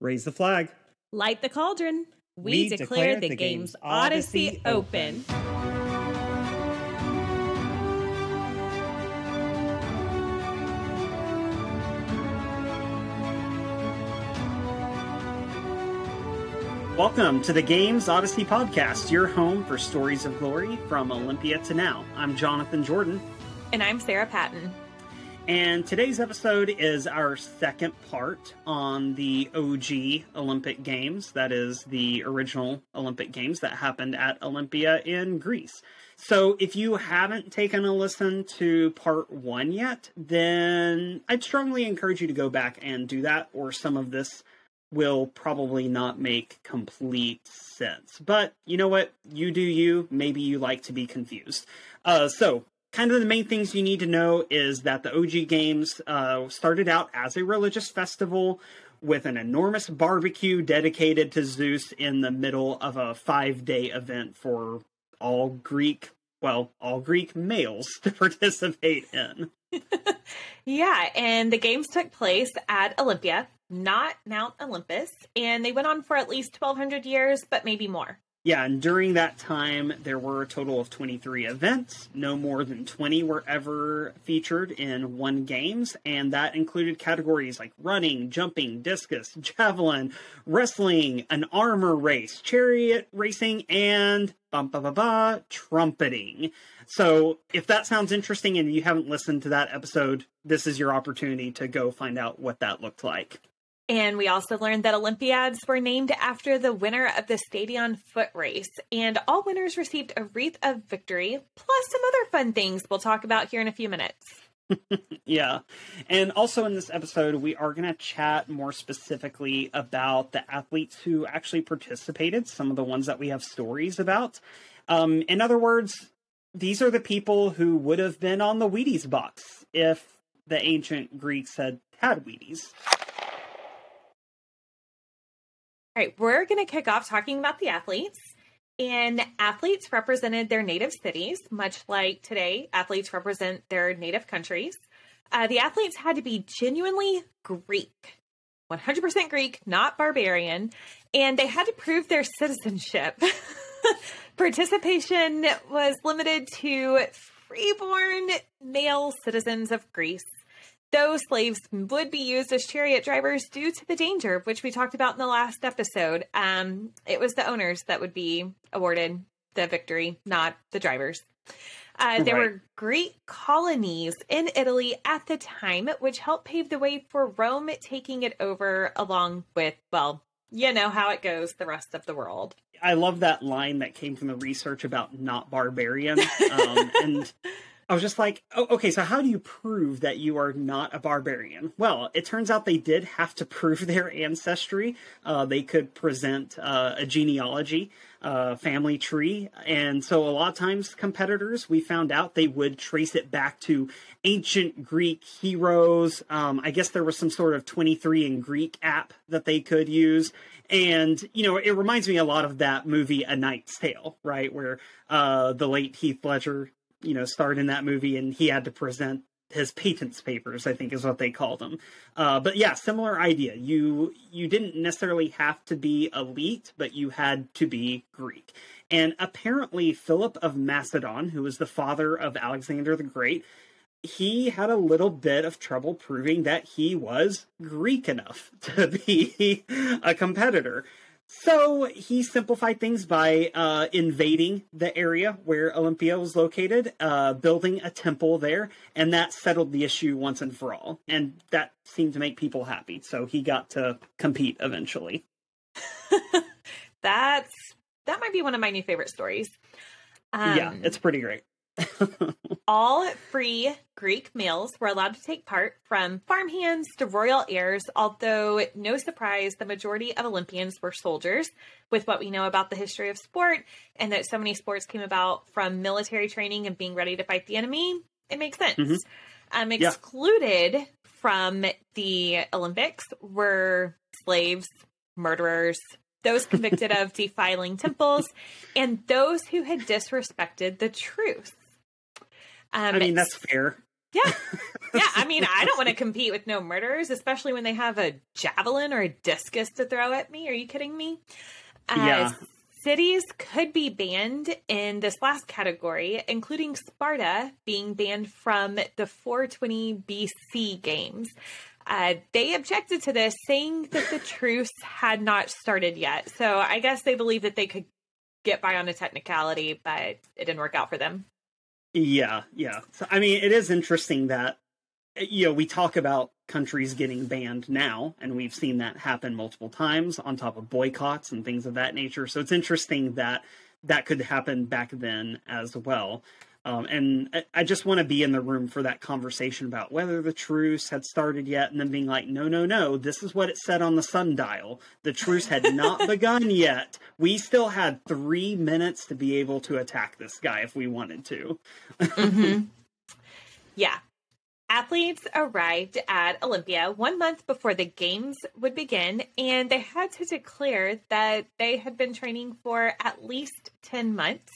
Raise the flag. Light the cauldron. We, we declare, declare, the, the game's, game's Odyssey, Odyssey open. Welcome to the Games Odyssey podcast, your home for stories of glory from Olympia to now. I'm Jonathan Jordan. And I'm Sarah Patton. And today's episode is our second part on the OG Olympic Games. That is the original Olympic Games that happened at Olympia in Greece. So if you haven't taken a listen to part one yet, then I'd strongly encourage you to go back and do that, or some of this will probably not make complete sense. But you know what? You do you. Maybe you like to be confused. Uh, so kind of the main things you need to know is that the OG Games uh, started out as a religious festival with an enormous barbecue dedicated to Zeus in the middle of a five day event for all Greek, well, all Greek males to participate in. yeah, and the games took place at Olympia, not Mount Olympus, and they went on for at least 1200 years, but maybe more. Yeah, and during that time, there were a total of 23 events. No more than 20 were ever featured in one games, and that included categories like running, jumping, discus, javelin, wrestling, an armor race, chariot racing, and bum ba ba ba trumpeting. So, if that sounds interesting and you haven't listened to that episode, this is your opportunity to go find out what that looked like. And we also learned that Olympiads were named after the winner of the Stadion foot race. And all winners received a wreath of victory, plus some other fun things we'll talk about here in a few minutes. yeah. And also in this episode, we are going to chat more specifically about the athletes who actually participated, some of the ones that we have stories about. Um, in other words, these are the people who would have been on the Wheaties box if the ancient Greeks had had Wheaties. All right, we're going to kick off talking about the athletes. And athletes represented their native cities, much like today, athletes represent their native countries. Uh, the athletes had to be genuinely Greek, 100% Greek, not barbarian, and they had to prove their citizenship. Participation was limited to freeborn male citizens of Greece those slaves would be used as chariot drivers due to the danger, which we talked about in the last episode. Um, it was the owners that would be awarded the victory, not the drivers. Uh, there right. were Greek colonies in Italy at the time, which helped pave the way for Rome taking it over, along with, well, you know how it goes, the rest of the world. I love that line that came from the research about not barbarian. Um, and I was just like, oh, okay, so how do you prove that you are not a barbarian? Well, it turns out they did have to prove their ancestry. Uh, they could present uh, a genealogy, uh, family tree. And so a lot of times competitors, we found out they would trace it back to ancient Greek heroes. Um, I guess there was some sort of 23 in Greek app that they could use. And, you know, it reminds me a lot of that movie, A Knight's Tale, right? Where uh, the late Heath Ledger you know, starred in that movie and he had to present his patents papers, I think is what they called them. Uh, but yeah, similar idea. You you didn't necessarily have to be elite, but you had to be Greek. And apparently, Philip of Macedon, who was the father of Alexander the Great, he had a little bit of trouble proving that he was Greek enough to be a competitor. So he simplified things by uh, invading the area where Olympia was located, uh, building a temple there, and that settled the issue once and for all. And that seemed to make people happy. So he got to compete eventually. That's that might be one of my new favorite stories. Um, yeah, it's pretty great. all free Greek males were allowed to take part from farmhands to royal heirs, although, no surprise, the majority of Olympians were soldiers, with what we know about the history of sport and that so many sports came about from military training and being ready to fight the enemy. It makes sense. Mm-hmm. Um, excluded yeah. from the Olympics were slaves, murderers, those convicted of defiling temples, and those who had disrespected the truth. Um, I mean, that's fair. Yeah. yeah, I mean, I don't want to compete with no murderers, especially when they have a javelin or a discus to throw at me. Are you kidding me? Uh, Yeah. Cities could be banned in this last category, including Sparta being banned from the 420 BC games. Uh, they objected to this, saying that the truce had not started yet. So I guess they believe that they could get by on a technicality, but it didn't work out for them. Yeah, yeah. So I mean, it is interesting that eh, you know we talk about countries getting banned now, and we've seen that happen multiple times on top of boycotts and things of that nature. So it's interesting that that could happen back then as well. Um, and I- I just want to be in the room for that conversation about whether the truce had started yet, and then being like, no, no, no, this is what it said on the sundial. The truce had not begun yet. We still had three minutes to be able to attack this guy if we wanted to. Yeah. Athletes arrived at Olympia one month before the games would begin, and they had to declare that they had been training for at least 10 months.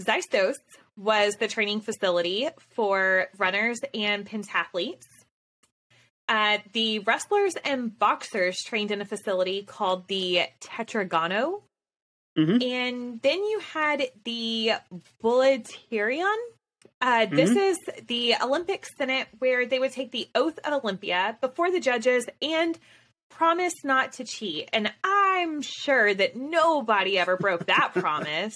Xystos was the training facility for runners and pentathletes. Uh, the wrestlers and boxers trained in a facility called the Tetragano. Mhm. And then you had the Bouleuterion. Uh, this is the Olympic Senate where they would take the oath at Olympia before the judges and promise not to cheat. And I'm sure that nobody ever broke that promise.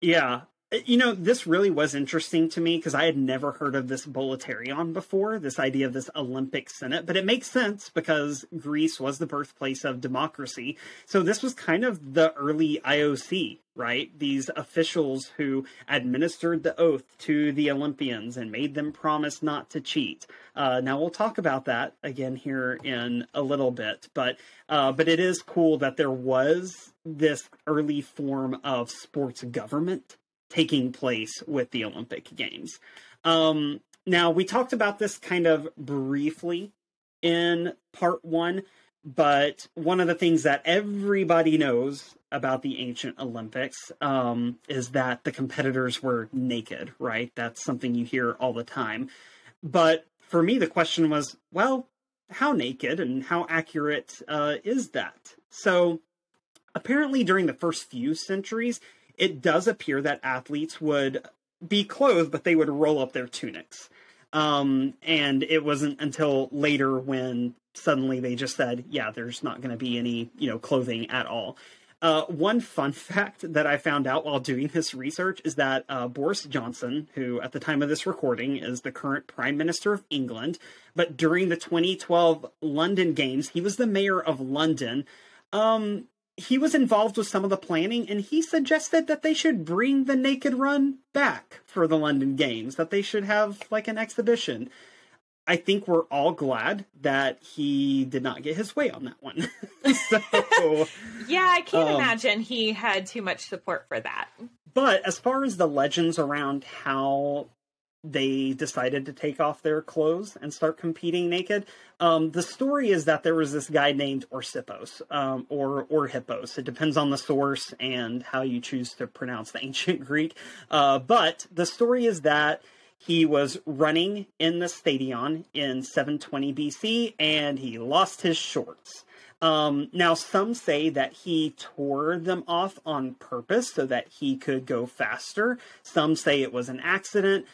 Yeah. You know, this really was interesting to me because I had never heard of this Bouleuterion before, this idea of this Olympic Senate, but it makes sense because Greece was the birthplace of democracy. So this was kind of the early IOC, right? These officials who administered the oath to the Olympians and made them promise not to cheat. Uh, now we'll talk about that again here in a little bit, but uh, but it is cool that there was this early form of sports government taking place with the Olympic Games. Um, now, we talked about this kind of briefly in part one, but one of the things that everybody knows about the ancient Olympics um, is that the competitors were naked, right? That's something you hear all the time. But for me, the question was, well, how naked and how accurate uh, is that? So, apparently, during the first few centuries, it does appear that athletes would be clothed, but they would roll up their tunics. Um, and it wasn't until later when suddenly they just said, yeah, there's not going to be any, you know, clothing at all. Uh, one fun fact that I found out while doing this research is that uh, Boris Johnson, who at the time of this recording is the current Prime Minister of England, but during the 2012 London Games, he was the mayor of London. Um, he was involved with some of the planning and he suggested that they should bring the naked run back for the London Games, that they should have like an exhibition. I think we're all glad that he did not get his way on that one. so, Yeah, I can't Um, imagine he had too much support for that. but as far as the legends around how they decided to take off their clothes and start competing naked, um, the story is that there was this guy named Orsippos, um, or or Hippos. It depends on the source and how you choose to pronounce the ancient Greek. Uh, but the story is that he was running in the stadion in 720 BC and he lost his shorts. Um, now, some say that he tore them off on purpose so that he could go faster. Some say it was an accident.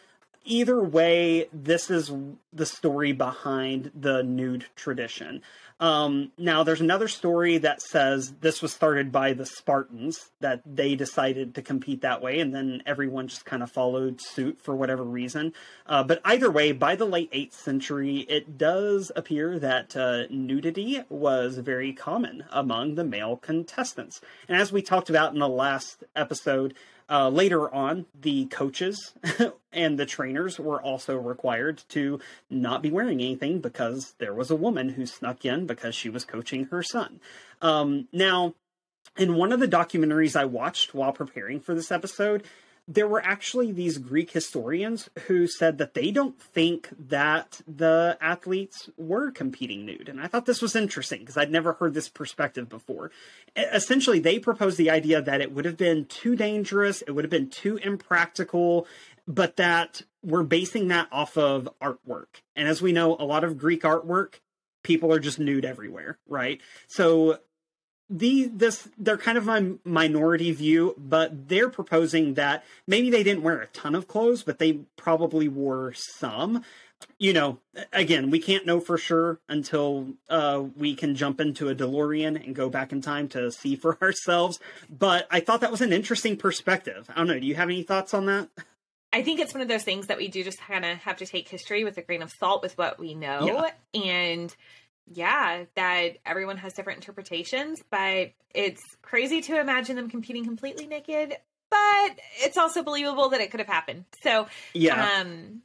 Either way, this is the story behind the nude tradition. Um, now, there's another story that says this was started by the Spartans, that they decided to compete that way, and then everyone just kind of followed suit for whatever reason. Uh, but either way, by the late 8th century, it does appear that uh, nudity was very common among the male contestants. And as we talked about in the last episode, uh, later on, the coaches and the trainers were also required to not be wearing anything because there was a woman who snuck in because she was coaching her son. Um, now, in one of the documentaries I watched while preparing for this episode, there were actually these Greek historians who said that they don't think that the athletes were competing nude. And I thought this was interesting because I'd never heard this perspective before. Essentially, they proposed the idea that it would have been too dangerous, it would have been too impractical, but that we're basing that off of artwork. And as we know, a lot of Greek artwork, people are just nude everywhere, right? So the this they're kind of a minority view, but they're proposing that maybe they didn't wear a ton of clothes, but they probably wore some. You know, again, we can't know for sure until uh, we can jump into a DeLorean and go back in time to see for ourselves. But I thought that was an interesting perspective. I don't know. Do you have any thoughts on that? I think it's one of those things that we do just kind of have to take history with a grain of salt with what we know. Yeah. And yeah, that everyone has different interpretations, but it's crazy to imagine them competing completely naked, but it's also believable that it could have happened. So, yeah. Um,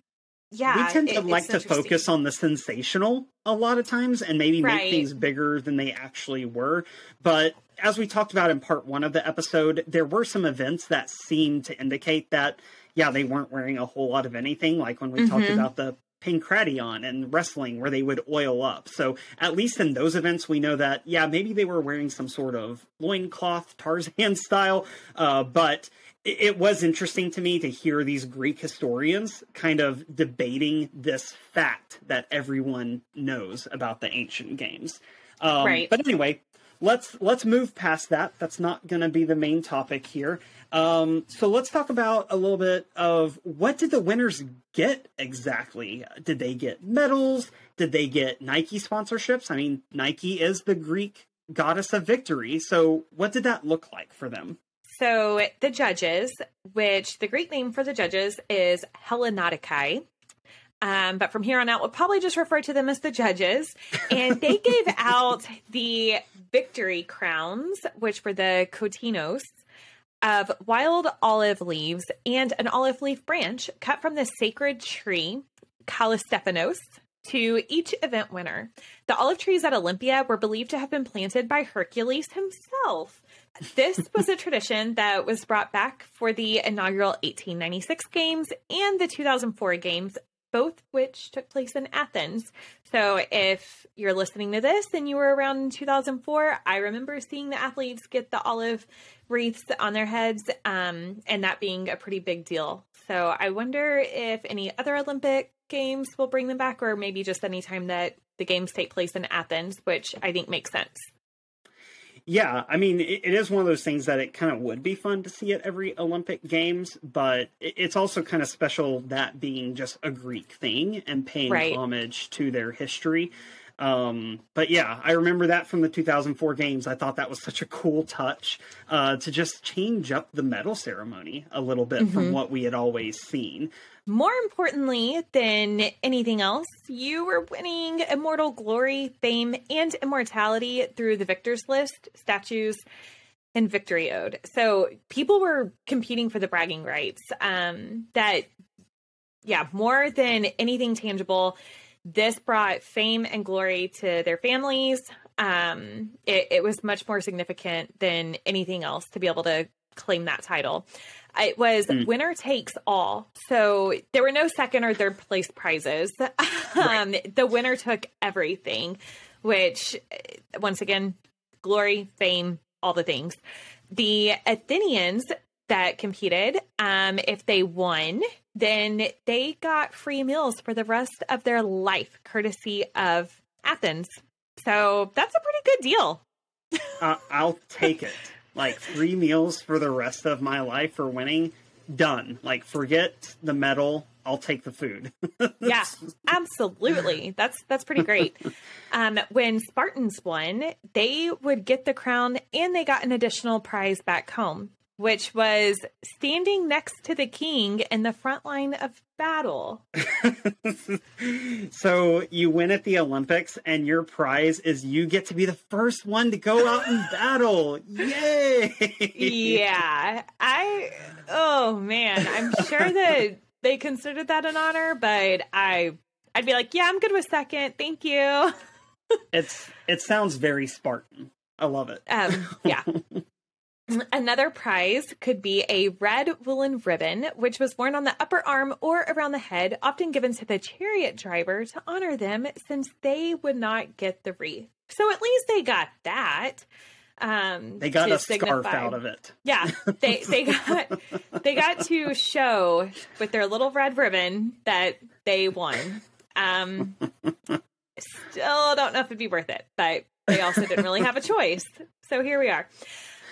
yeah, we tend to it, like to focus on the sensational a lot of times and maybe right. make things bigger than they actually were. But as we talked about in part one of the episode, there were some events that seemed to indicate that, yeah, they weren't wearing a whole lot of anything. Like when we mm-hmm. talked about the pancration and wrestling where they would oil up. So at least in those events, we know that, yeah, maybe they were wearing some sort of loincloth, Tarzan style, uh, but it, it was interesting to me to hear these Greek historians kind of debating this fact that everyone knows about the ancient games. Um, right. But anyway, let's let's move past that. That's not going to be the main topic here. Um, so let's talk about a little bit of what did the winners get exactly? Did they get medals? Did they get Nike sponsorships? I mean, Nike is the Greek goddess of victory. So what did that look like for them? So the judges, which the Greek name for the judges is Hellanodikai, um, but from here on out, we'll probably just refer to them as the judges. And they gave out the victory crowns, which were the cotinos of wild olive leaves and an olive leaf branch cut from the sacred tree Kallistephanos to each event winner. The olive trees at Olympia were believed to have been planted by Hercules himself. This was a tradition that was brought back for the inaugural 1896 games and the 2004 games both which took place in Athens. So if you're listening to this and you were around in 2004, I remember seeing the athletes get the olive wreaths on their heads um, and that being a pretty big deal. So I wonder if any other Olympic games will bring them back or maybe just any time that the games take place in Athens, which I think makes sense. Yeah, I mean, it, it is one of those things that it kind of would be fun to see at every Olympic Games, but it, it's also kind of special that being just a Greek thing and paying right. homage to their history. Um, but yeah, I remember that from the 2004 games. I thought that was such a cool touch uh, to just change up the medal ceremony a little bit mm-hmm. from what we had always seen. More importantly than anything else, you were winning immortal glory, fame, and immortality through the victor's list, statues, and victory ode. So people were competing for the bragging rights. Um, that, yeah, more than anything tangible, this brought fame and glory to their families. Um, it, it was much more significant than anything else to be able to claim that title. It was mm. winner takes all. So there were no second or third place prizes. Um, the winner took everything, which, uh, once again, glory, fame, all the things. The Athenians that competed, um, if they won, then they got free meals for the rest of their life, courtesy of Athens. So that's a pretty good deal. uh, I'll take it like three meals for the rest of my life for winning, done. Like forget the medal. I'll take the food. yeah, absolutely. That's that's pretty great. Um, when Spartans won, they would get the crown and they got an additional prize back home which was standing next to the king in the front line of battle. so you win at the Olympics, and your prize is you get to be the first one to go out in battle. Yay! Yeah, I. Oh man, I'm sure that they considered that an honor, but I, I'd be like, yeah, I'm good with second. Thank you. it's it sounds very Spartan. I love it. Um, yeah. Another prize could be a red woolen ribbon, which was worn on the upper arm or around the head, often given to the chariot driver to honor them since they would not get the wreath. So at least they got that. Um, they got a scarf out of it. Yeah, they they got they got to show with their little red ribbon that they won. Um, still don't know if it'd be worth it, but they also didn't really have a choice. So here we are.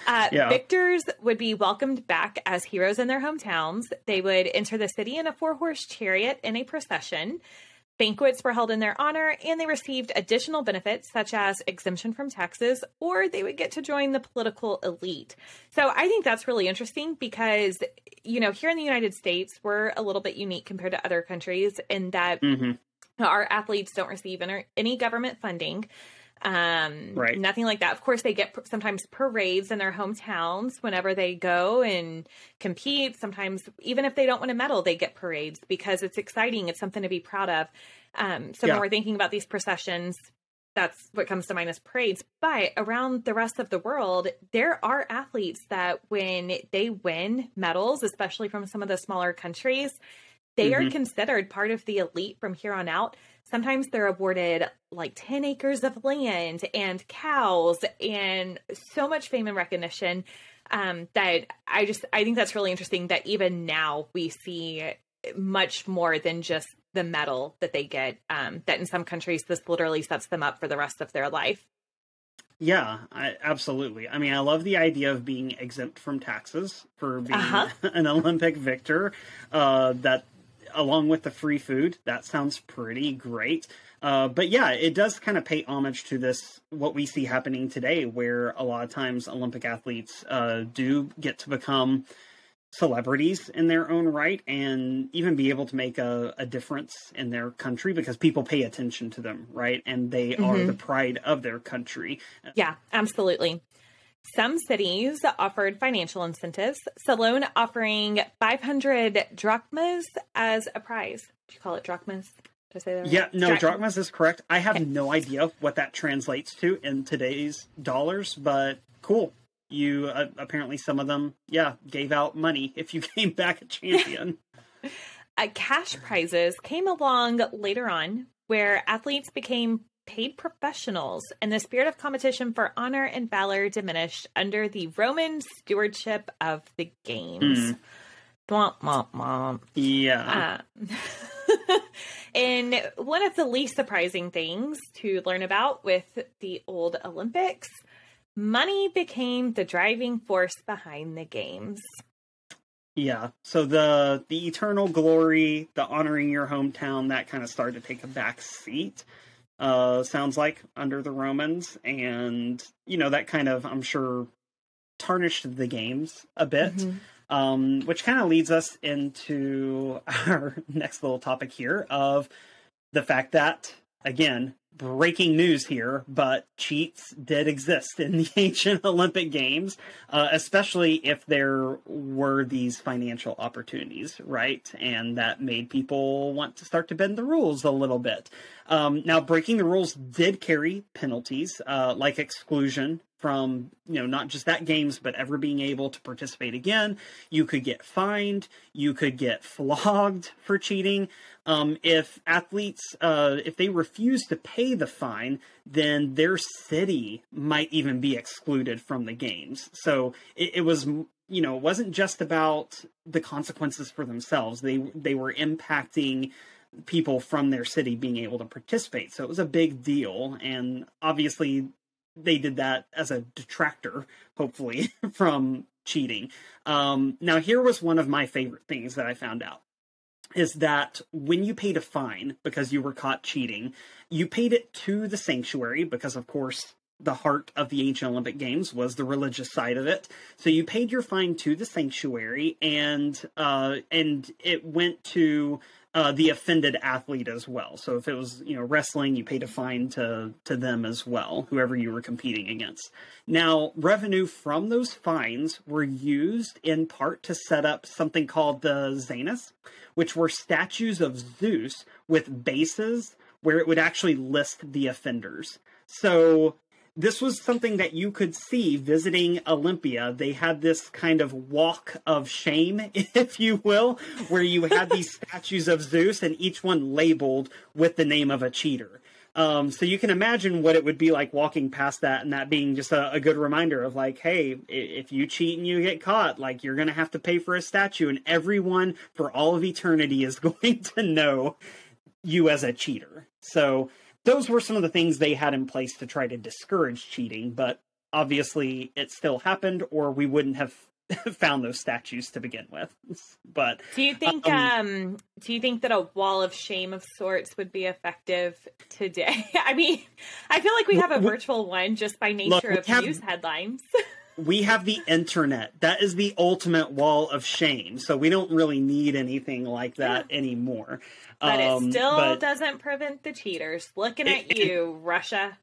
Uh, Yeah. Victors would be welcomed back as heroes in their hometowns. They would enter the city in a four horse chariot in a procession. Banquets were held in their honor, and they received additional benefits such as exemption from taxes, or they would get to join the political elite. So I think that's really interesting because, you know, here in the United States, we're a little bit unique compared to other countries in that hmm our athletes don't receive any government funding. Um, Right. Nothing like that. Of course, they get sometimes parades in their hometowns whenever they go and compete. Sometimes, even if they don't win a medal, they get parades because it's exciting. It's something to be proud of. Um, so Yeah. when we're thinking about these processions, that's what comes to mind as parades. But around the rest of the world, there are athletes that when they win medals, especially from some of the smaller countries, they are Mhm. considered part of the elite from here on out. Sometimes they're awarded like 10 acres of land and cows and so much fame and recognition um, that I just I think that's really interesting that even now we see much more than just the medal that they get. Um, that in some countries this literally sets them up for the rest of their life. Yeah, I, absolutely. I mean, I love the idea of being exempt from taxes for being Uh-huh. an Olympic victor. Uh, that, along with the free food, that sounds pretty great. Uh, but yeah, it does kind of pay homage to this what we see happening today, where a lot of times Olympic athletes uh, do get to become celebrities in their own right and even be able to make a, a difference in their country because people pay attention to them, right? And they are Mhm. the pride of their country. Yeah, absolutely. Some cities offered financial incentives, Salone offering 500 drachmas as a prize. Do you call it drachmas? Did I say that right? Yeah, no, Drach- drachmas is correct. I have Okay. no idea what that translates to in today's dollars, but cool. You uh, apparently some of them, yeah, gave out money if you came back a champion. Uh, cash prizes came along later on where athletes became paid professionals and the spirit of competition for honor and valor diminished under the Roman stewardship of the games. Womp, womp, womp. yeah. Uh, and one of the least surprising things to learn about with the old Olympics, money became the driving force behind the games. Yeah. So the the eternal glory, the honoring your hometown, that kind of started to take a back seat. Uh sounds like under the Romans and you know that kind of I'm sure tarnished the games a bit. Mhm. Um which kind of leads us into our next little topic here of the fact that again breaking news here, but cheats did exist in the ancient Olympic Games, uh, especially if there were these financial opportunities, right? And that made people want to start to bend the rules a little bit. Um, now, breaking the rules did carry penalties, uh, like exclusion from you know not just that games but ever being able to participate again. You could get fined. You could get flogged for cheating. Um, if athletes uh, if they refuse to pay the fine then their city might even be excluded from the games. So it, it was you know it wasn't just about the consequences for themselves. They they were impacting people from their city being able to participate. So it was a big deal. And obviously they did that as a detractor, hopefully, from cheating. Um, now, here was one of my favorite things that I found out is that when you paid a fine because you were caught cheating, you paid it to the sanctuary because, of course, the heart of the ancient Olympic Games was the religious side of it. So you paid your fine to the sanctuary, and uh, and it went to uh, the offended athlete as well. So if it was you know wrestling, you paid a fine to to them as well, whoever you were competing against. Now revenue from those fines were used in part to set up something called the Zanes, which were statues of Zeus with bases where it would actually list the offenders. So this was something that you could see visiting Olympia. They had this kind of walk of shame, if you will, where you had these statues of Zeus and each one labeled with the name of a cheater. Um, so you can imagine what it would be like walking past that and that being just a, a, good reminder of like, hey, if you cheat and you get caught, like you're going to have to pay for a statue, and everyone for all of eternity is going to know you as a cheater. So those were some of the things they had in place to try to discourage cheating, but obviously it still happened, or we wouldn't have found those statues to begin with. But do you think um, um, do you think that a wall of shame of sorts would be effective today? I mean, I feel like we have a virtual one just by nature look, of have, news headlines. We have the internet. That is the ultimate wall of shame. So we don't really need anything like that yeah. anymore. But um, it still but, doesn't prevent the cheaters. Looking it, at you, it, Russia.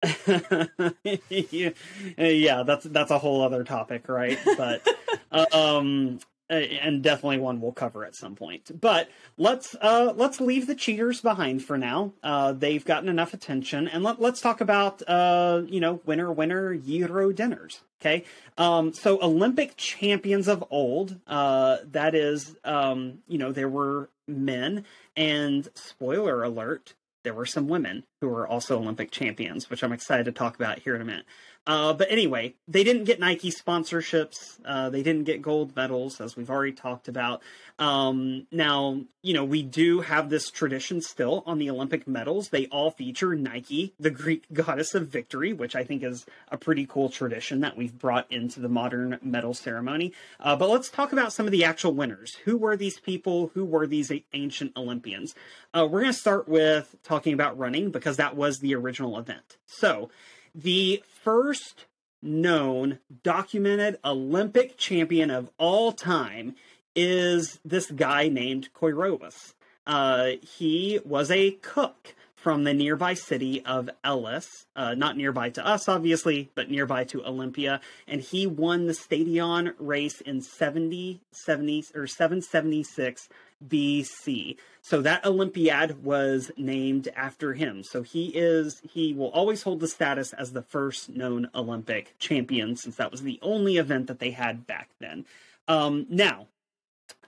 yeah, that's that's a whole other topic, right? But um and definitely one we'll cover at some point. But let's uh let's leave the cheaters behind for now. Uh they've gotten enough attention and let, let's talk about uh you know winner winner gyro dinners. Okay. Um so Olympic champions of old, uh that is um you know there were men and spoiler alert there were some women who were also Olympic champions, which I'm excited to talk about here in a minute. Uh, but anyway, they didn't get Nike sponsorships. Uh, they didn't get gold medals, as we've already talked about. Um, now, you know, we do have this tradition still on the Olympic medals. They all feature Nike, the Greek goddess of victory, which I think is a pretty cool tradition that we've brought into the modern medal ceremony. Uh, but let's talk about some of the actual winners. Who were these people? Who were these ancient Olympians? Uh, we're going to start with talking about running because that was the original event. So, the first known documented Olympic champion of all time is this guy named Koirovas. Uh, he was a cook from the nearby city of Elis, uh, not nearby to us, obviously, but nearby to Olympia. And he won the Stadion race in 70, 70 or 776 BC. So that Olympiad was named after him. So he is he will always hold the status as the first known Olympic champion since that was the only event that they had back then. Um, now,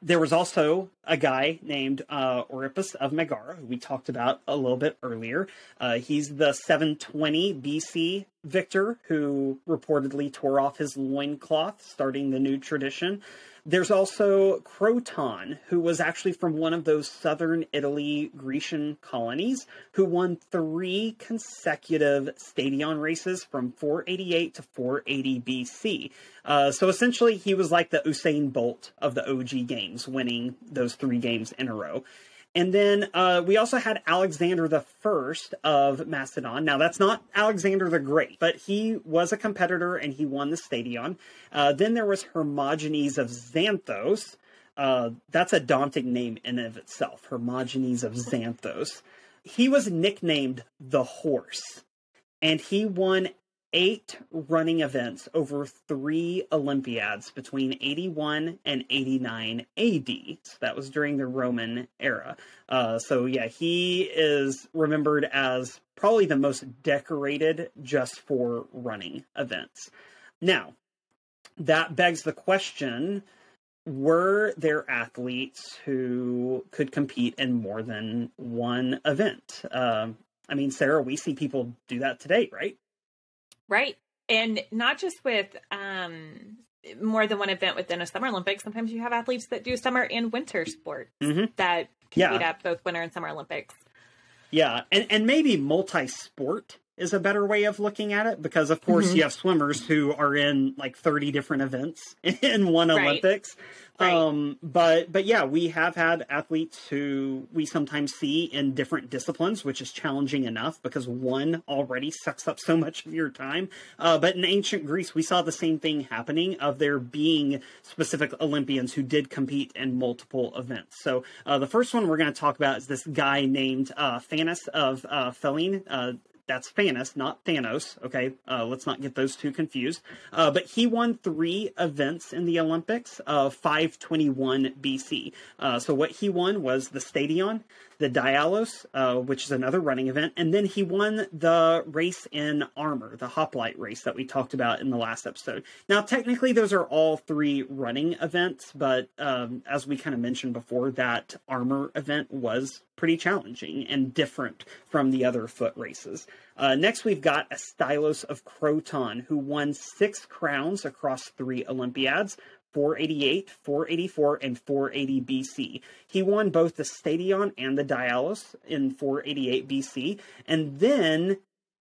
there was also a guy named uh, of Megara, who we talked about a little bit earlier. Uh, he's the 720 BC victor who reportedly tore off his loincloth, starting the new tradition. There's also Croton, who was actually from one of those southern Italy Grecian colonies, who won three consecutive stadion races from 488 to 480 BC. Uh, so essentially, he was like the Usain Bolt of the OG winning those three games in a row. And then uh, we also had Alexander the First of Macedon. Now that's not Alexander the Great, but he was a competitor and he won the Stadion. Uh, then there was Hermogenes of Xanthos. Uh, that's a daunting name in and of itself, Hermogenes of Xanthos. He was nicknamed the Horse, and he won eight running events over three Olympiads between 81 and 89 AD. So that was during the Roman era. Uh, so, yeah, he is remembered as probably the most decorated just for running events. Now, that begs the question were there athletes who could compete in more than one event? Uh, I mean, Sarah, we see people do that today, right? Right. And not just with um, more than one event within a Summer Olympics. Sometimes you have athletes that do summer and winter sports mm-hmm. that compete yeah. at both Winter and Summer Olympics. Yeah, and and maybe multi-sport is a better way of looking at it because of course mm-hmm. you have swimmers who are in like 30 different events in one right. Olympics. Right. Um, but but yeah, we have had athletes who we sometimes see in different disciplines, which is challenging enough because one already sucks up so much of your time. Uh, but in ancient Greece, we saw the same thing happening of there being specific Olympians who did compete in multiple events. So uh, the first one we're going to talk about is this guy named uh, Phanes of uh, Pellene. Uh, that's Phanas, not Thanos. Okay, uh, let's not get those two confused. Uh, but he won three events in the Olympics of 521 BC. Uh, so what he won was the Stadion, the Diaulos, uh, which is another running event, and then he won the race in armor, the hoplite race that we talked about in the last episode. Now, technically, those are all three running events, but um, as we kind of mentioned before, that armor event was pretty challenging and different from the other foot races. Uh, next, we've got Astylos of Croton, who won six crowns across three Olympiads, 488, 484, and 480 BC. He won both the Stadion and the Diaulos in 488 BC, and then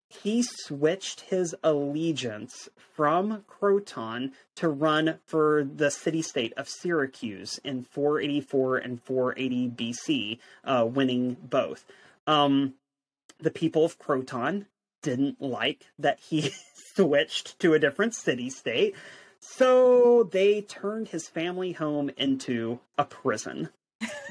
he switched his allegiance from Croton to run for the city state of Syracuse in 484 and 480 BC, uh, winning both. Um, the people of Croton didn't like that he switched to a different city state. So they turned his family home into a prison.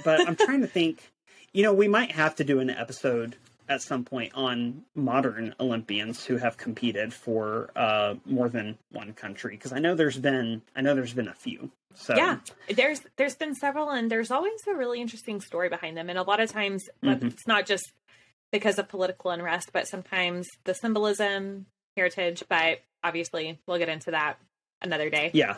But I'm trying to think, you know, we might have to do an episode at some point on modern Olympians who have competed for uh, more than one country because I know there's been I know there's been a few. So yeah, there's there's been several, and there's always a really interesting story behind them. And a lot of times, mm-hmm. it's not just because of political unrest, but sometimes the symbolism, heritage. But obviously, we'll get into that another day. Yeah,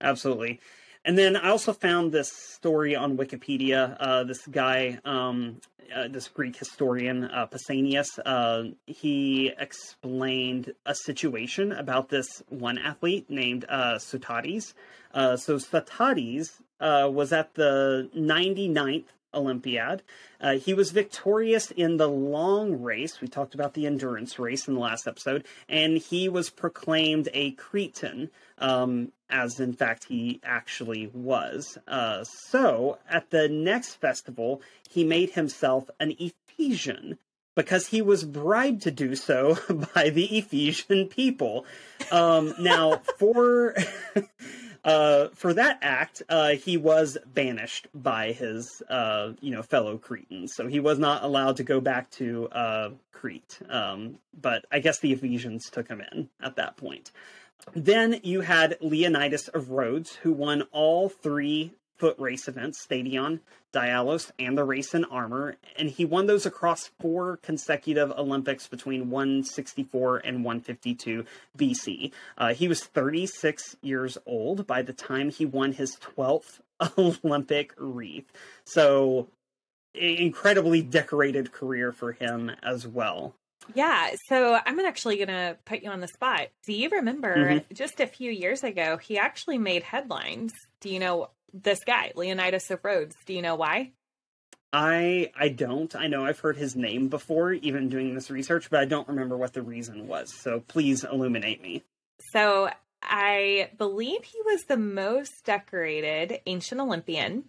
absolutely. And then I also found this story on Wikipedia. Uh, this guy, um, uh, this Greek historian, uh, Pausanias, uh, he explained a situation about this one athlete named uh, Sotades. Uh, so Sotades uh, was at the 99th Olympiad. Uh, he was victorious in the long race. We talked about the endurance race in the last episode, and he was proclaimed a Cretan, um, as in fact he actually was. Uh, so at the next festival, he made himself an Ephesian. Because he was bribed to do so by the Ephesian people. Um, now, for uh, for that act, uh, he was banished by his, uh, you know, fellow Cretans. So he was not allowed to go back to uh, Crete. Um, but I guess the Ephesians took him in at that point. Then you had Leonidas of Rhodes, who won all three foot race events, Stadion, Diaulos, and the race in armor, and he won those across four consecutive Olympics between 164 and 152 BC. Uh, he was 36 years old by the time he won his 12th Olympic wreath. So, incredibly decorated career for him as well. Yeah, so I'm actually going to put you on the spot. Do you remember mm-hmm. just a few years ago, he actually made headlines? Do you know this guy, Leonidas of Rhodes. Do you know why? I I don't. I know I've heard his name before, even doing this research, but I don't remember what the reason was. So please illuminate me. So I believe he was the most decorated ancient Olympian.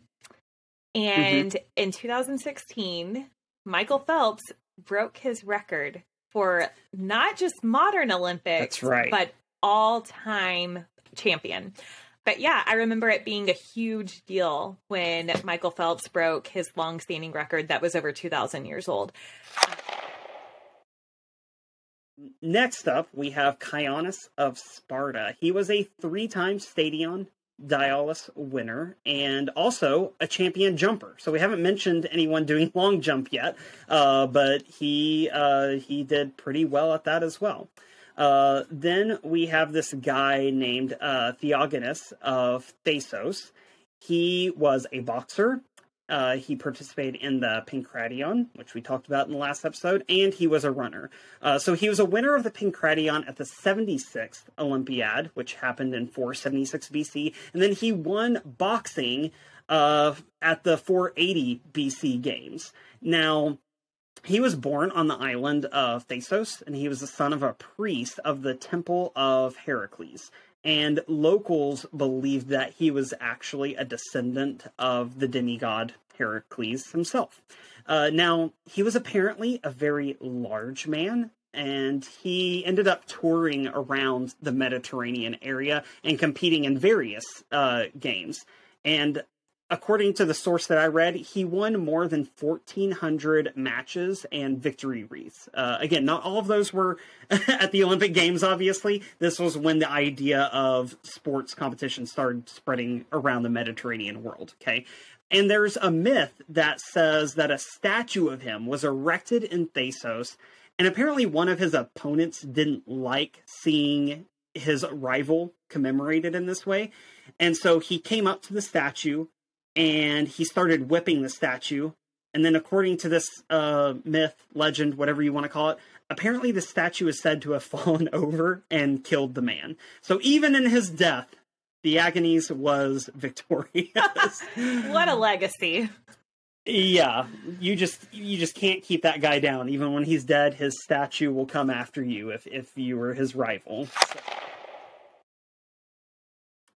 And mm-hmm. in 2016, Michael Phelps broke his record for not just modern Olympics, That's right. but all time champion. But yeah, I remember it being a huge deal when Michael Phelps broke his long-standing record that was over 2,000 years old. Next up, we have Chionis of Sparta. He was a three-time Stadion Diaulos winner and also a champion jumper. So we haven't mentioned anyone doing long jump yet, uh, but he uh, he did pretty well at that as well. Uh, then we have this guy named uh, Theogenes of Thasos. He was a boxer. Uh, he participated in the Pankration, which we talked about in the last episode, and he was a runner. Uh, so he was a winner of the Pankration at the 76th Olympiad, which happened in 476 BC, and then he won boxing uh, at the 480 BC Games. Now, he was born on the island of Thasos, and he was the son of a priest of the Temple of Heracles. And locals believed that he was actually a descendant of the demigod Heracles himself. Uh, now, he was apparently a very large man, and he ended up touring around the Mediterranean area and competing in various uh, games. And according to the source that I read, he won more than 1,400 matches and victory wreaths. Uh, again, not all of those were at the Olympic Games, obviously. This was when the idea of sports competition started spreading around the Mediterranean world, okay? And there's a myth that says that a statue of him was erected in Thasos, and apparently one of his opponents didn't like seeing his rival commemorated in this way. And so he came up to the statue and he started whipping the statue. And then, according to this uh, myth, legend, whatever you want to call it, apparently the statue is said to have fallen over and killed the man. So even in his death, Diogenes was victorious. what a legacy. Yeah, you just you just can't keep that guy down. Even when he's dead, his statue will come after you if if you were his rival. So.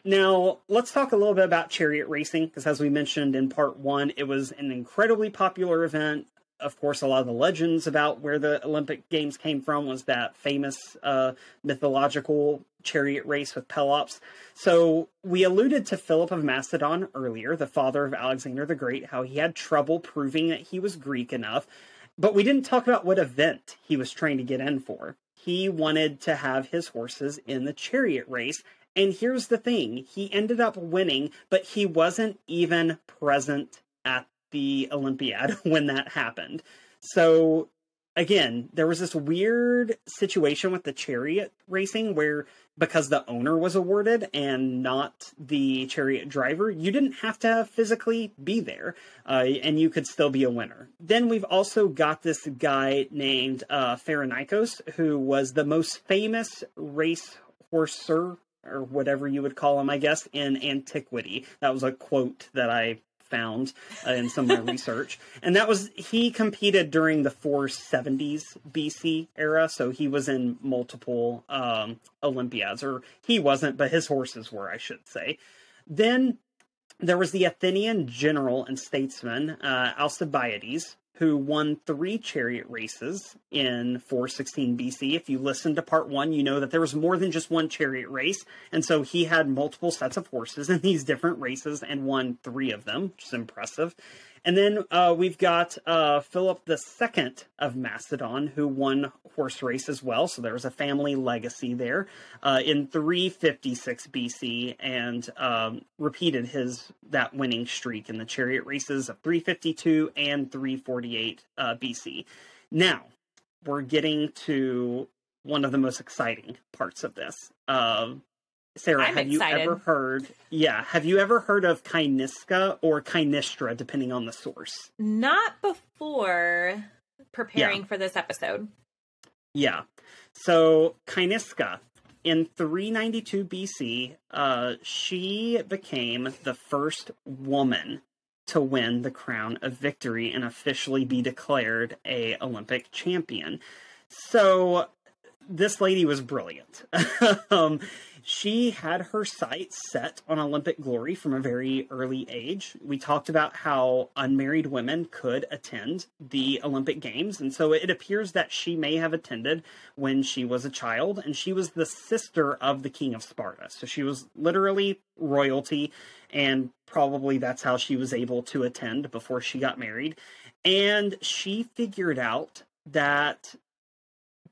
Now, let's talk a little bit about chariot racing because as we mentioned in part 1, it was an incredibly popular event of course, a lot of the legends about where the Olympic Games came from was that famous uh, mythological chariot race with Pelops. So we alluded to Philip of Macedon earlier, the father of Alexander the Great, how he had trouble proving that he was Greek enough. But we didn't talk about what event he was trying to get in for. He wanted to have his horses in the chariot race. And here's the thing he ended up winning, but he wasn't even present at the Olympiad when that happened. So again, there was this weird situation with the chariot racing where because the owner was awarded and not the chariot driver, you didn't have to physically be there, uh, and you could still be a winner. Then we've also got this guy named uh, who was the most famous race horser or whatever you would call him, I guess, in antiquity. That was a quote that I found uh, in some of my research. And that was, he competed during the 470s BC era. So he was in multiple um, Olympiads, or he wasn't, but his horses were, I should say. Then there was the Athenian general and statesman, uh, Alcibiades, who won three chariot races in 416 BC. If you listen to part one, you know that there was more than just one chariot race. And so he had multiple sets of horses in these different races and won three of them, which is impressive. And then uh, we've got uh, Philip II of Macedon, who won horse race as well. So there was a family legacy there uh, in 356 BC, and um, repeated his that winning streak in the chariot races of 352 and 348 uh, BC. Now we're getting to one of the most exciting parts of this. Sarah, I'm have excited. you ever heard? Yeah, have you ever heard of Kyniska or Kynistra, depending on the source? Not before preparing Yeah. for this episode. Yeah. So Kyniska, in 392 BC, uh, she became the first woman to win the crown of victory and officially be declared a Olympic champion. So this lady was brilliant. um, she had her sights set on Olympic glory from a very early age. We talked about how unmarried women could attend the Olympic Games, and so it appears that she may have attended when she was a child, and she was the sister of the King of Sparta. So she was literally royalty, and probably that's how she was able to attend before she got married. And she figured out that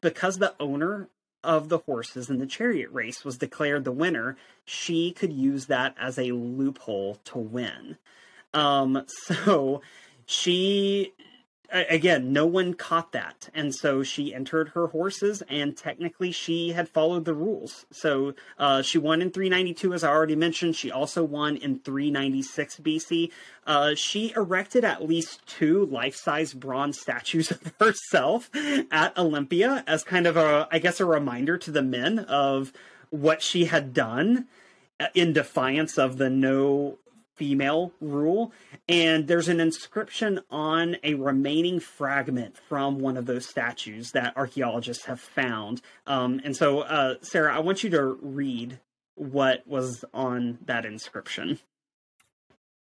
because the owner of the horses in the chariot race was declared the winner, she could use that as a loophole to win. Um, so she, again, no one caught that. And so she entered her horses, and technically she had followed the rules. So uh, she won in 392, as I already mentioned. She also won in 396 BC. Uh, she erected at least two life-size bronze statues of herself at Olympia as kind of a, I guess, a reminder to the men of what she had done uh, in defiance of the no female rule. And there's an inscription on a remaining fragment from one of those statues that archaeologists have found. Um, and so, uh, Sarah, I want you to read what was on that inscription.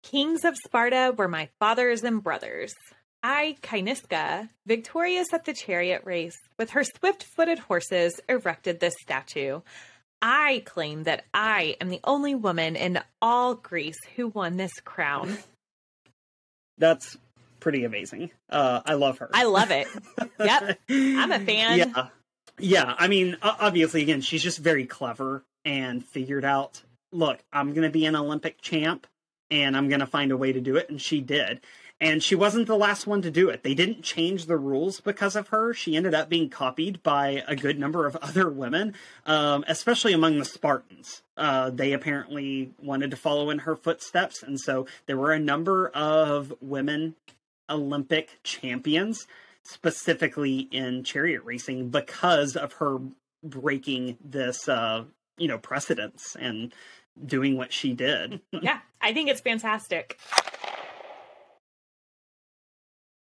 Kings of Sparta were my fathers and brothers. I, Kyniska, victorious at the chariot race, with her swift footed horses, erected this statue. I claim that I am the only woman in all Greece who won this crown. That's pretty amazing. Uh, I love her. I love it. Yep. I'm a fan. Yeah. Yeah. I mean, obviously, again, she's just very clever and figured out look, I'm going to be an Olympic champ. and I'm going to find a way to do it. And she did. And she wasn't the last one to do it. They didn't change the rules because of her. She ended up being copied by a good number of other women, um, especially among the Spartans. Uh, they apparently wanted to follow in her footsteps. And so there were a number of women Olympic champions, specifically in chariot racing, because of her breaking this, uh, you know, precedence and doing what she did. yeah, I think it's fantastic.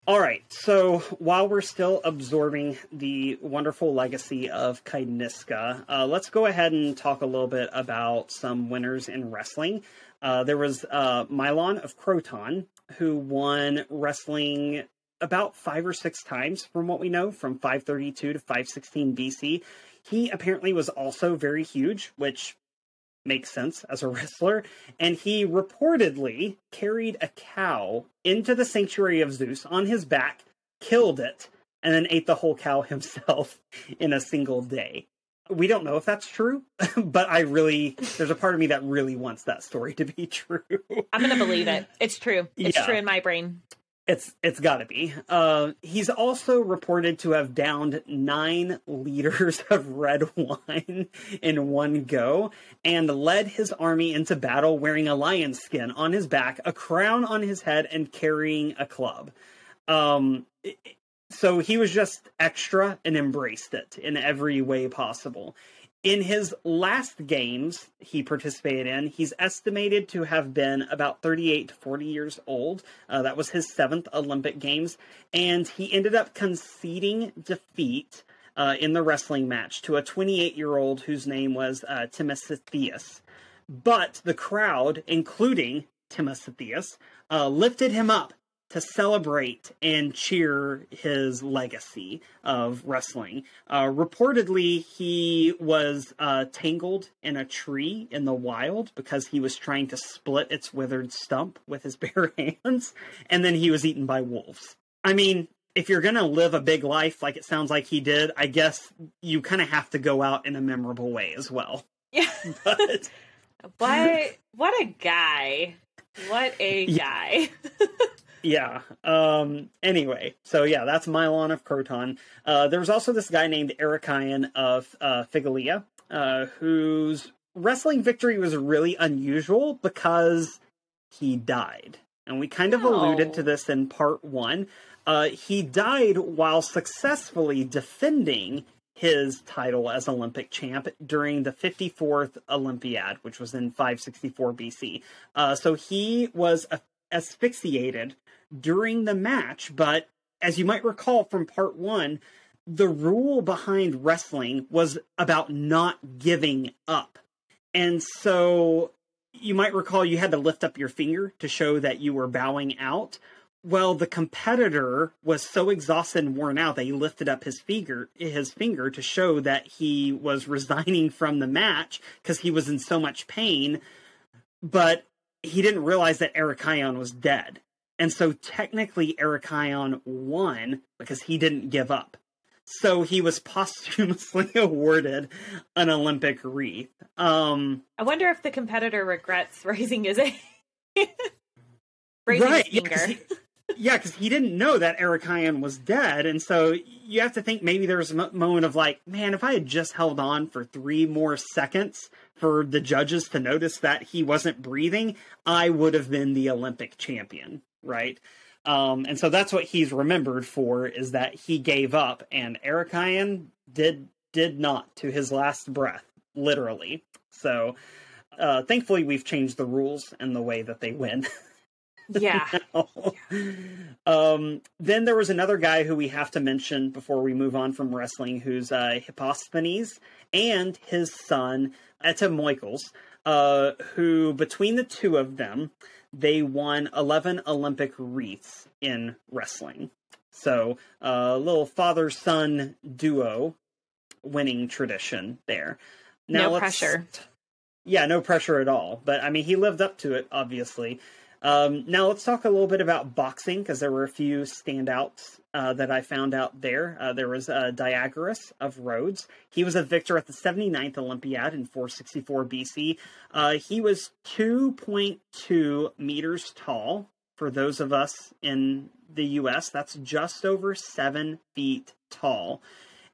All right, so while we're still absorbing the wonderful legacy of Kyniska, uh, let's go ahead and talk a little bit about some winners in wrestling. Uh, there was uh, Milon of Croton, who won wrestling about five or six times, from what we know, from 532 to 516 BC. He apparently was also very huge, which makes sense as a wrestler. And he reportedly carried a cow into the sanctuary of Zeus on his back, killed it, and then ate the whole cow himself in a single day. We don't know if that's true, but I really, there's a part of me that really wants that story to be true. I'm going to believe it. It's true. It's yeah. true in my brain. It's it's got to be. Uh, he's also reported to have downed nine liters of red wine in one go, and led his army into battle wearing a lion skin on his back, a crown on his head, and carrying a club. Um, so he was just extra and embraced it in every way possible. In his last games he participated in, he's estimated to have been about 38 to 40 years old. Uh, that was his seventh Olympic Games, and he ended up conceding defeat uh, in the wrestling match to a 28 year old whose name was uh. But the crowd, including Timasitheus, uh, lifted him up to celebrate and cheer his legacy of wrestling. Uh, reportedly, he was uh, tangled in a tree in the wild because he was trying to split its withered stump with his bare hands, and then he was eaten by wolves. I mean, if you're going to live a big life like it sounds like he did, I guess you kind of have to go out in a memorable way as well. Yeah. But what what a guy. What a guy. Yeah. Um, anyway, so yeah, that's Milon of Croton. Uh, there was also this guy named Arrhichion of uh, Phigalia, uh, whose wrestling victory was really unusual because he died. And we kind of alluded to this in part one. Uh, he died while successfully defending his title as Olympic champ during the 54th Olympiad, which was in 564 BC. Uh, so he was asphyxiated during the match. But as you might recall from part one, the rule behind wrestling was about not giving up. And so you might recall you had to lift up your finger to show that you were bowing out. Well, the competitor was so exhausted and worn out that he lifted up his finger his finger to show that he was resigning from the match because he was in so much pain. But he didn't realize that Arrhichion was dead. And so technically Arrhichion won because he didn't give up. So he was posthumously awarded an Olympic wreath. Um, I wonder if the competitor regrets raising his raising right, his finger. Yeah, because he, didn't know that Arrhichion was dead, and so you have to think maybe there was a moment of like, man, if I had just held on for three more seconds for the judges to notice that he wasn't breathing, I would have been the Olympic champion right? Um, and so that's what he's remembered for is that he gave up, and Arrhichion did did not to his last breath, literally. So uh, thankfully, we've changed the rules and the way that they win. Yeah. um, then there was another guy who we have to mention before we move on from wrestling, who's uh, Hipposthenes and his son Hetoimokles, uh, who between the two of them they won 11 Olympic wreaths in wrestling. So, a uh, little father son duo winning tradition there. Now no pressure. Yeah, no pressure at all. But I mean, he lived up to it, obviously. Um, now let's talk a little bit about boxing because there were a few standouts uh, that I found out there. Uh, there was uh, Diagoras of Rhodes. He was a victor at the 79th Olympiad in 464 BC. Uh, he was 2.2 meters tall. For those of us in the U.S., that's just over seven feet tall.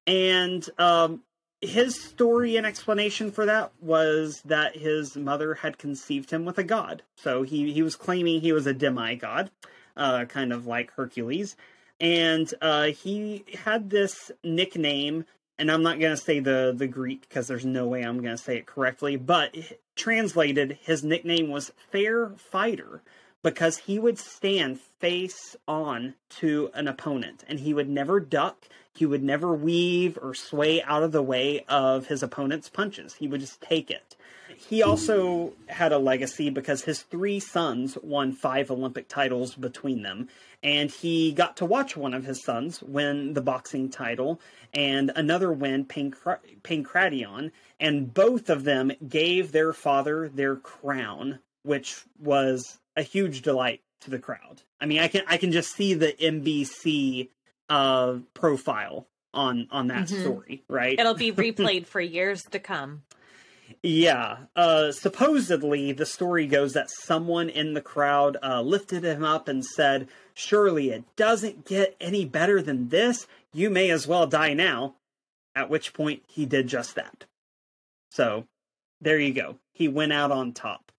And um, his story and explanation for that was that his mother had conceived him with a god. So he, he was claiming he was a demigod, uh, kind of like Hercules. And uh, he had this nickname, and I'm not to say the, the Greek because there's no way I'm to say it correctly, but translated, his nickname was Fair Fighter because he would stand face on to an opponent and he would never duck he would never weave or sway out of the way of his opponent's punches. He would just take it. He also had a legacy because his three sons won five Olympic titles between them. And he got to watch one of his sons win the boxing title and another win Pancra- Pancration. And both of them gave their father their crown, which was a huge delight to the crowd. I mean, I can I can just see the NBC uh, profile on on that mm-hmm. story, right? It'll be replayed for years to come. Yeah. Uh, supposedly, the story goes that someone in the crowd uh, lifted him up and said, Surely it doesn't get any better than this. You may as well die now. At which point, he did just that. So, there you go. He went out on top.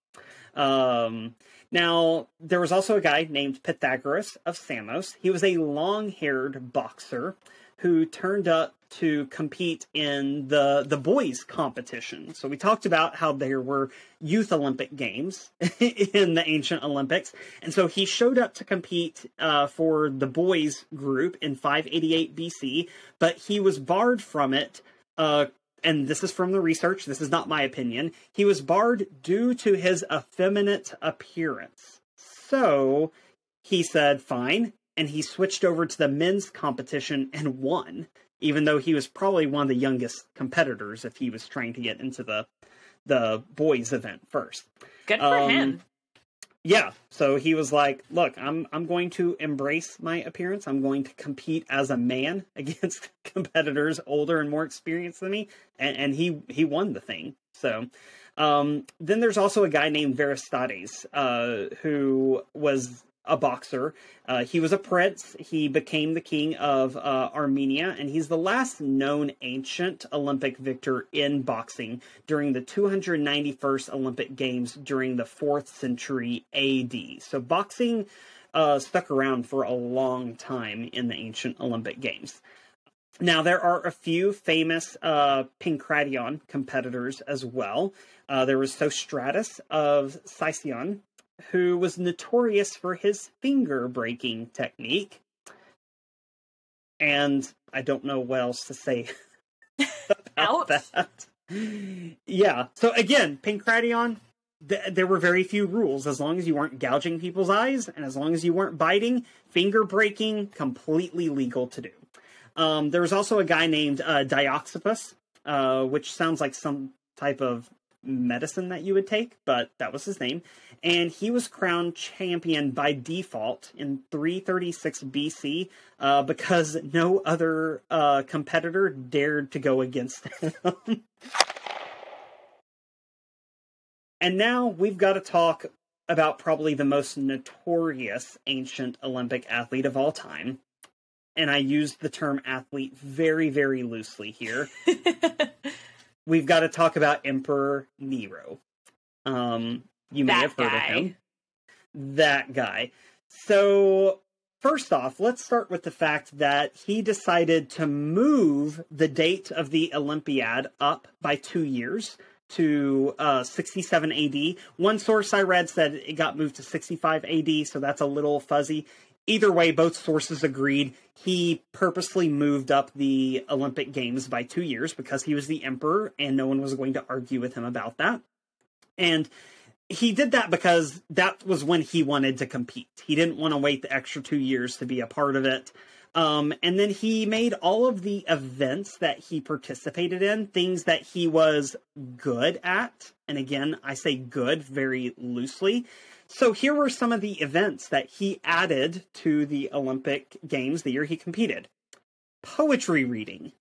Um, now, there was also a guy named Pythagoras of Samos. He was a long haired boxer who turned up to compete in the the boys competition. So we talked about how there were youth Olympic games in the ancient Olympics, and so he showed up to compete uh, for the boys group in 588 BC, but he was barred from it uh, and this is from the research, this is not my opinion, he was barred due to his effeminate appearance. So he said, fine, and he switched over to the men's competition and won, even though he was probably one of the youngest competitors if he was trying to get into the the boys event first. Good for um, him yeah so he was like look i'm i'm going to embrace my appearance i'm going to compete as a man against competitors older and more experienced than me and, and he he won the thing so um, then there's also a guy named Varazdates, uh, who was a boxer. Uh, he was a prince. He became the king of uh, Armenia, and he's the last known ancient Olympic victor in boxing during the 291st Olympic Games during the 4th century AD. So boxing uh, stuck around for a long time in the ancient Olympic Games. Now, there are a few famous uh, competitors as well. Uh, there was Sostratus of Sicyon, who was notorious for his finger breaking technique. And I don't know what else to say about Ouch. that. Yeah. So again, Pancration, th- there were very few rules. As long as you weren't gouging people's eyes and as long as you weren't biting, finger breaking, completely legal to do. Um, there was also a guy named uh, Dioxippus, uh, which sounds like some type of medicine that you would take, but that was his name. And he was crowned champion by default in 336 BC uh, because no other uh, competitor dared to go against him. and now we've got to talk about probably the most notorious ancient Olympic athlete of all time. And I use the term athlete very, very loosely here. we've got to talk about Emperor Nero. Um, you may that have heard guy. of him. That guy. So, first off, let's start with the fact that he decided to move the date of the Olympiad up by two years to uh, 67 AD. One source I read said it got moved to 65 AD, so that's a little fuzzy either way, both sources agreed he purposely moved up the Olympic Games by two years because he was the emperor and no one was going to argue with him about that. And he did that because that was when he wanted to compete. He didn't want to wait the extra two years to be a part of it. Um, and then he made all of the events that he participated in, things that he was good at. And again, I say good very loosely. So here were some of the events that he added to the Olympic Games the year he competed poetry reading,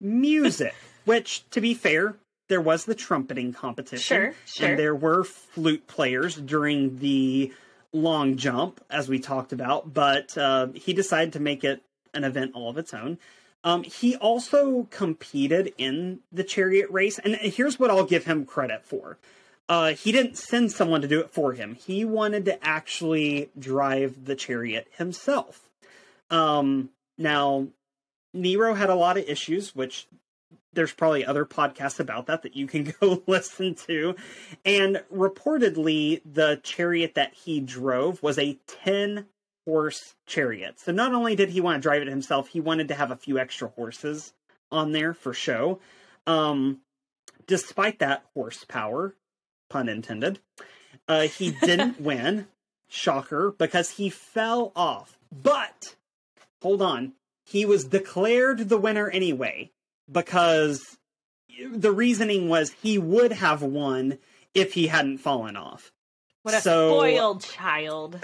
music, which, to be fair, there was the trumpeting competition. Sure, sure. And there were flute players during the long jump, as we talked about, but uh, he decided to make it an event all of its own. Um, he also competed in the chariot race, and here's what I'll give him credit for. Uh, he didn't send someone to do it for him. He wanted to actually drive the chariot himself. Um, now, Nero had a lot of issues, which there's probably other podcasts about that that you can go listen to. And reportedly, the chariot that he drove was a 10 horse chariot. So not only did he want to drive it himself, he wanted to have a few extra horses on there for show. Um, despite that horsepower, pun intended, uh, he didn't win. Shocker, because he fell off. But hold on, he was declared the winner anyway because the reasoning was he would have won if he hadn't fallen off. What a so, spoiled child.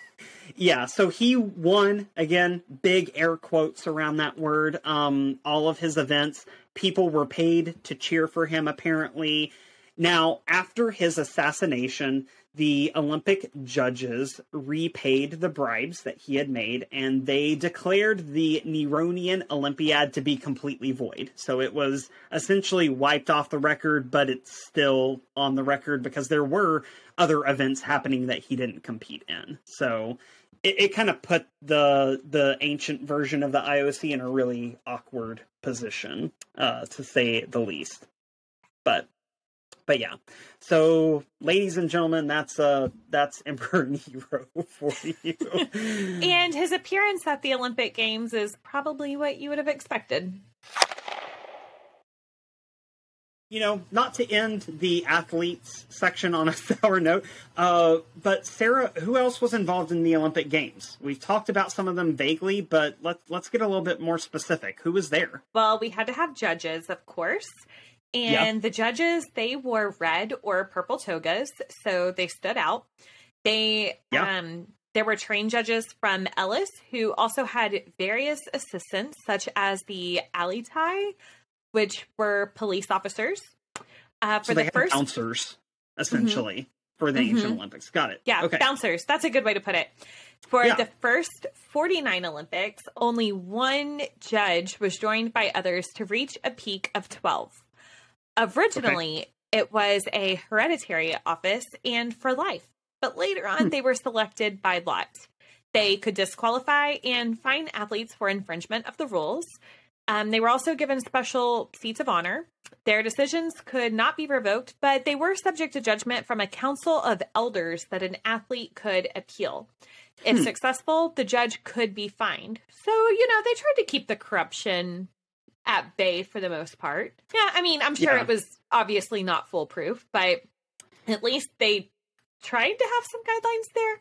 yeah, so he won again, big air quotes around that word. Um, all of his events, people were paid to cheer for him apparently. Now, after his assassination, the Olympic judges repaid the bribes that he had made, and they declared the Neronian Olympiad to be completely void. So it was essentially wiped off the record, but it's still on the record because there were other events happening that he didn't compete in. So it, it kind of put the the ancient version of the IOC in a really awkward position, uh, to say the least. But but yeah. So, ladies and gentlemen, that's uh that's Emperor Nero for you. and his appearance at the Olympic Games is probably what you would have expected. You know, not to end the athletes section on a sour note, uh, but Sarah, who else was involved in the Olympic Games? We've talked about some of them vaguely, but let's let's get a little bit more specific. Who was there? Well, we had to have judges, of course. And the judges, they wore red or purple togas, so they stood out. They um there were trained judges from Elis who also had various assistants, such as the Aletae, which were police officers. Uh, for so the first bouncers, essentially, mm-hmm. for the mm-hmm. ancient Olympics. Got it. Yeah, okay. bouncers. That's a good way to put it. For yeah. the first 49 Olympics, only one judge was joined by others to reach a peak of 12. Originally, okay. it was a hereditary office and for life, but later on, hmm. they were selected by lot. They could disqualify and fine athletes for infringement of the rules. Um, they were also given special seats of honor. Their decisions could not be revoked, but they were subject to judgment from a council of elders that an athlete could appeal. If hmm. successful, the judge could be fined. So, you know, they tried to keep the corruption at bay for the most part. Yeah, I mean, I'm sure yeah. it was obviously not foolproof, but at least they tried to have some guidelines there.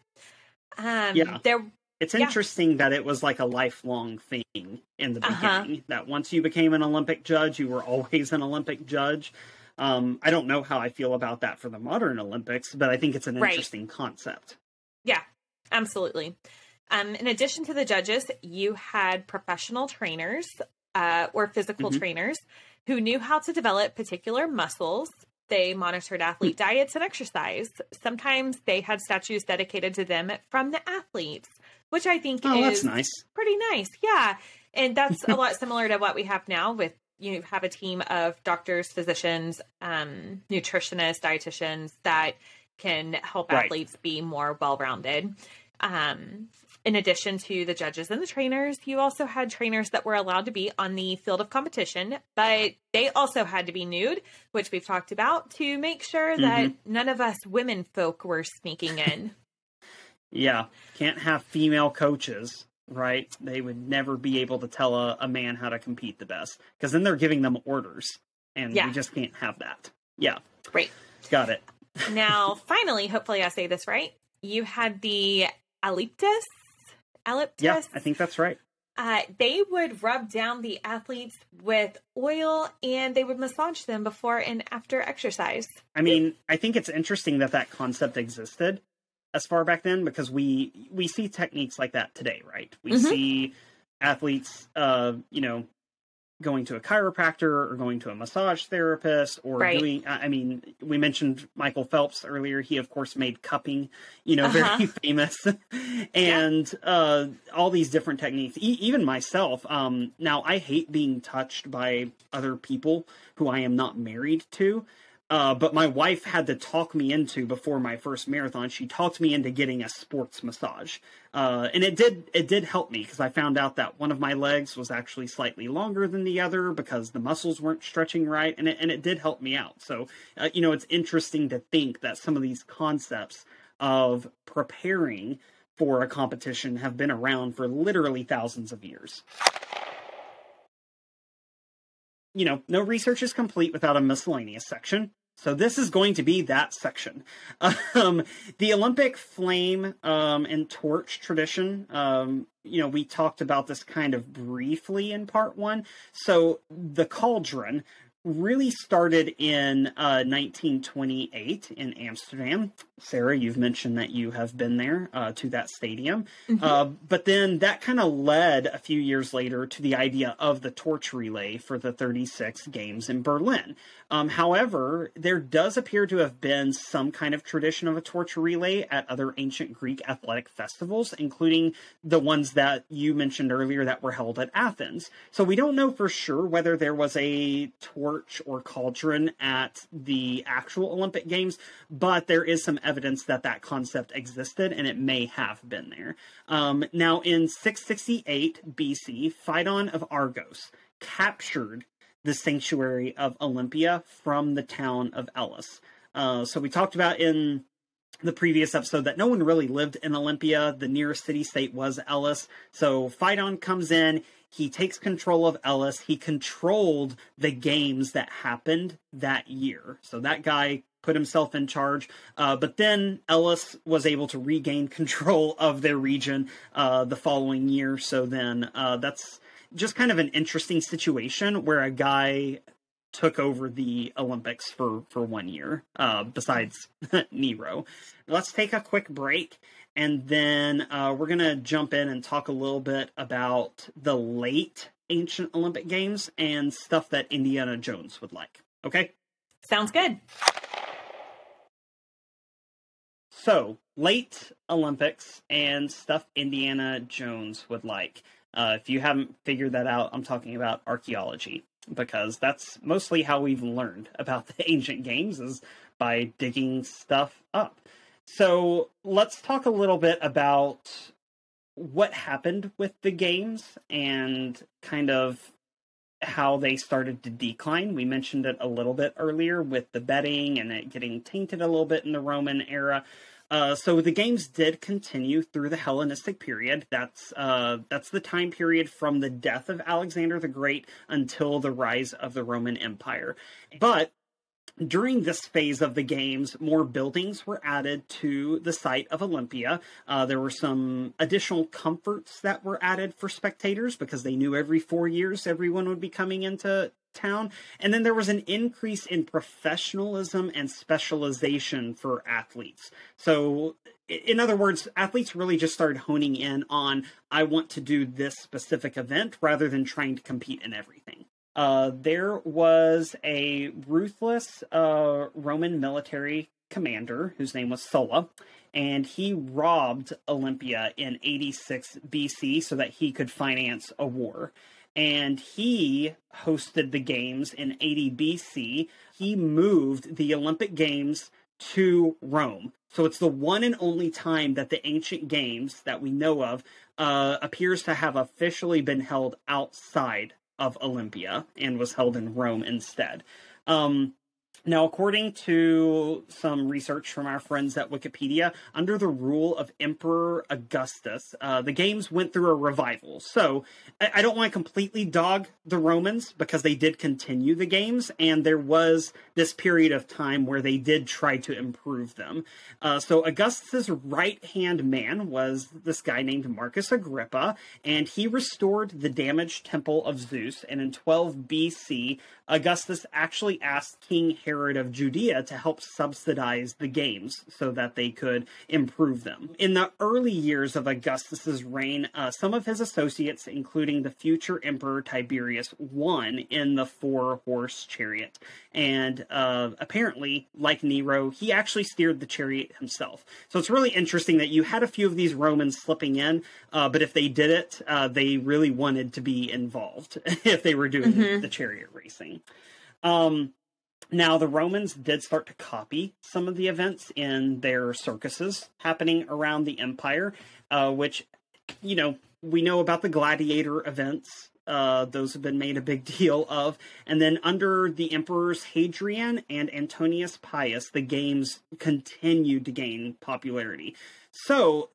Um, yeah. There, it's interesting yeah. that it was like a lifelong thing in the uh-huh. beginning. Uh-huh. That once you became an Olympic judge, you were always an Olympic judge. Um, I don't know how I feel about that for the modern Olympics, but I think it's an right. interesting concept. Yeah, absolutely. Um, in addition to the judges, you had professional trainers uh, or physical mm-hmm. trainers who knew how to develop particular muscles. They monitored athlete mm-hmm. diets and exercise. Sometimes they had statues dedicated to them from the athletes, which I think oh, is nice. pretty nice. Yeah. And that's a lot similar to what we have now with you have a team of doctors, physicians, um, nutritionists, dietitians that can help right. athletes be more well rounded. Um, in addition to the judges and the trainers, you also had trainers that were allowed to be on the field of competition, but they also had to be nude, which we've talked about, to make sure that mm-hmm. none of us women folk were sneaking in. yeah, can't have female coaches, right? They would never be able to tell a, a man how to compete the best because then they're giving them orders, and yeah. we just can't have that. Yeah. Great. Got it. now, finally, hopefully I say this right. You had the Aleptis eucalyptus. Yeah, I think that's right. Uh, they would rub down the athletes with oil and they would massage them before and after exercise. I mean, I think it's interesting that that concept existed as far back then because we we see techniques like that today, right? We mm-hmm. see athletes, uh, you know, going to a chiropractor or going to a massage therapist or right. doing i mean we mentioned michael phelps earlier he of course made cupping you know uh-huh. very famous and yeah. uh, all these different techniques e- even myself um, now i hate being touched by other people who i am not married to uh, but my wife had to talk me into before my first marathon. She talked me into getting a sports massage, uh, and it did it did help me because I found out that one of my legs was actually slightly longer than the other because the muscles weren't stretching right, and it and it did help me out. So uh, you know, it's interesting to think that some of these concepts of preparing for a competition have been around for literally thousands of years you know, no research is complete without a miscellaneous section. So this is going to be that section. Um, the Olympic flame um, and torch tradition. Um, you know, we talked about this kind of briefly in part one. So the cauldron really started in uh, 1928 in Amsterdam. Sarah, you've mentioned that you have been there uh, to that stadium. Mm-hmm. Uh, but then that kind of led a few years later to the idea of the torch relay for the 36 games in Berlin. Um, however, there does appear to have been some kind of tradition of a torch relay at other ancient Greek athletic festivals, including the ones that you mentioned earlier that were held at Athens. So we don't know for sure whether there was a torch torch or cauldron at the actual Olympic Games, but there is some evidence that that concept existed and it may have been there. Um, now, in 668 BC, Pheidon of Argos captured the sanctuary of Olympia from the town of Elis. Uh, so we talked about in the previous episode that no one really lived in Olympia. The nearest city state was Elis. So Pheidon comes in. He takes control of Elis. He controlled the games that happened that year. So that guy put himself in charge. Uh, but then Elis was able to regain control of their region uh, the following year. So then uh, that's just kind of an interesting situation where a guy took over the Olympics for for one year. Uh, besides Nero, let's take a quick break and then uh, we're to jump in and talk a little bit about the late ancient Olympic Games and stuff that Indiana Jones would like. Okay? Sounds good. So, late Olympics and stuff Indiana Jones would like. Uh, if you haven't figured that out, I'm talking about archaeology because that's mostly how we've learned about the ancient games is by digging stuff up. So let's talk a little bit about what happened with the games and kind of how they started to decline. We mentioned it a little bit earlier with the betting and it getting tainted a little bit in the Roman era. Uh, so the games did continue through the Hellenistic period. That's uh, that's the time period from the death of Alexander the Great until the rise of the Roman Empire. But during this phase of the games, more buildings were added to the site of Olympia. Uh, there were some additional comforts that were added for spectators because they knew every four years everyone would be coming into town. And then there was an increase in professionalism and specialization for athletes. So, in other words, athletes really just started honing in on, I want to do this specific event rather than trying to compete in everything. Uh, there was a ruthless uh, Roman military commander whose name was Sulla, and he robbed Olympia in 86 BC so that he could finance a war. And he hosted the games in 80 BC. He moved the Olympic Games to Rome. So it's the one and only time that the ancient games that we know of uh, appears to have officially been held outside of Olympia and was held in Rome instead. Um, Now, according to some research from our friends at Wikipedia, under the rule of Emperor Augustus, uh, the games went through a revival. So I, I don't want to completely dog the Romans because they did continue the games, and there was this period of time where they did try to improve them. Uh, so Augustus's right hand man was this guy named Marcus Agrippa, and he restored the damaged temple of Zeus. And in 12 BC, Augustus actually asked King Herod of Judea to help subsidize the games so that they could improve them. In the early years of Augustus's reign, uh, some of his associates, including the future Emperor Tiberius, won in the four horse chariot. And uh, apparently, like Nero, he actually steered the chariot himself. So it's really interesting that you had a few of these Romans slipping in, uh, but if they did it, uh, they really wanted to be involved if they were doing mm-hmm. the chariot racing. Um, now, the Romans did start to copy some of the events in their circuses happening around the empire, uh, which, you know, we know about the gladiator events. Uh, those have been made a big deal of. And then under the emperors Hadrian and Antonius Pius, the games continued to gain popularity. So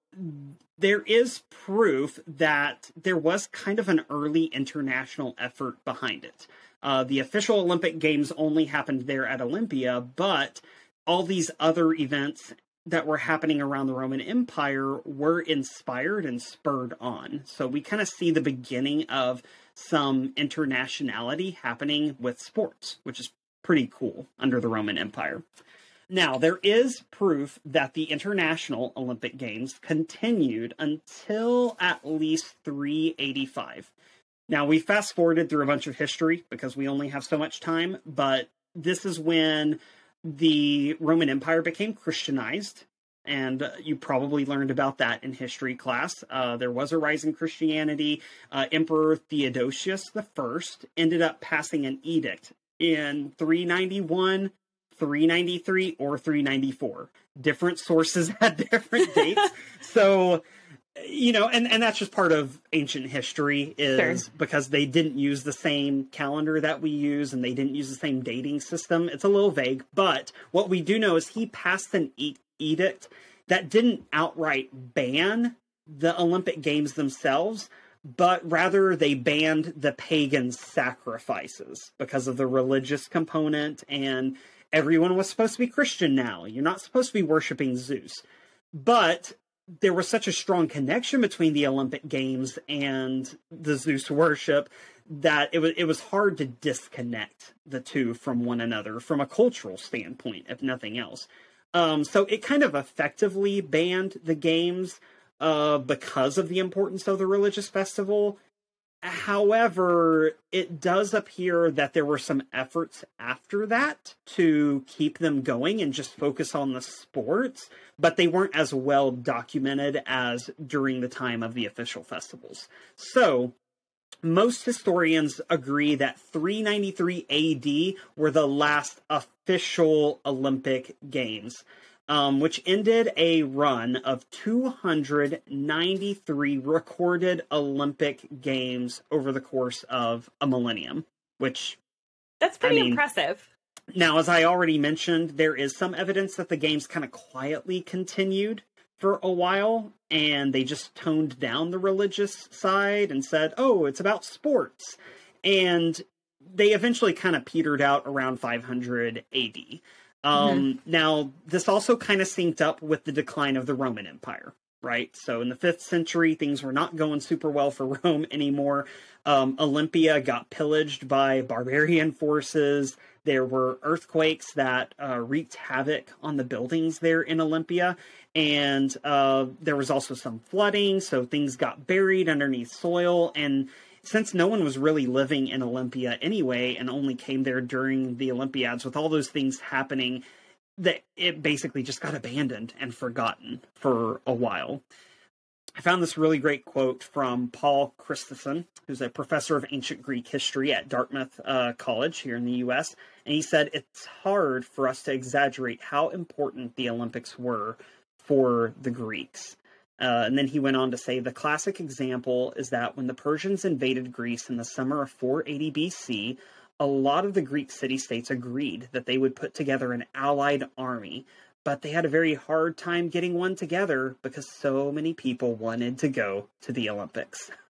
there is proof that there was kind of an early international effort behind it. Uh, the official Olympic Games only happened there at Olympia, but all these other events that were happening around the Roman Empire were inspired and spurred on. So we kind of see the beginning of some internationality happening with sports, which is pretty cool under the Roman Empire. Now, there is proof that the International Olympic Games continued until at least 385. Now, we fast forwarded through a bunch of history because we only have so much time, but this is when the Roman Empire became Christianized. And you probably learned about that in history class. Uh, there was a rise in Christianity. Uh, Emperor Theodosius I ended up passing an edict in 391, 393, or 394. Different sources had different dates. so you know and and that's just part of ancient history is sure. because they didn't use the same calendar that we use and they didn't use the same dating system. It's a little vague but what we do know is he passed an e- edict that didn't outright ban the olympic games themselves but rather they banned the pagan sacrifices because of the religious component and everyone was supposed to be christian now. You're not supposed to be worshiping zeus. But there was such a strong connection between the Olympic Games and the Zeus worship that it was it was hard to disconnect the two from one another from a cultural standpoint, if nothing else. Um, so it kind of effectively banned the games uh, because of the importance of the religious festival. However, it does appear that there were some efforts after that to keep them going and just focus on the sports, but they weren't as well documented as during the time of the official festivals. So, most historians agree that 393 AD were the last official Olympic Games um, which ended a run of 293 recorded Olympic Games over the course of a millennium, which. That's pretty I mean, impressive. Now, as I already mentioned, there is some evidence that the games kind of quietly continued for a while and they just toned down the religious side and said, oh, it's about sports. And they eventually kind of petered out around 500 AD. Um, mm-hmm. Now, this also kind of synced up with the decline of the Roman Empire, right? So in the fifth century, things were not going super well for Rome anymore. Um, Olympia got pillaged by barbarian forces. There were earthquakes that uh, wreaked havoc on the buildings there in Olympia. And uh, there was also some flooding, so things got buried underneath soil. And since no one was really living in Olympia anyway and only came there during the Olympiads with all those things happening, that it basically just got abandoned and forgotten for a while. I found this really great quote from Paul Christesen, who's a professor of ancient Greek history at Dartmouth uh, College here in the US. And he said, It's hard for us to exaggerate how important the Olympics were for the Greeks. Uh, and then he went on to say the classic example is that when the Persians invaded Greece in the summer of 480 BC, a lot of the Greek city states agreed that they would put together an allied army, but they had a very hard time getting one together because so many people wanted to go to the Olympics.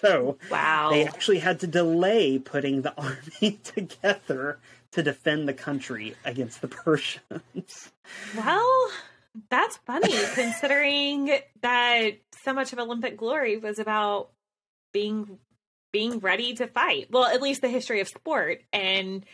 So wow. they actually had to delay putting the army together to defend the country against the Persians. Well, that's funny considering that so much of Olympic glory was about being being ready to fight. Well, at least the history of sport and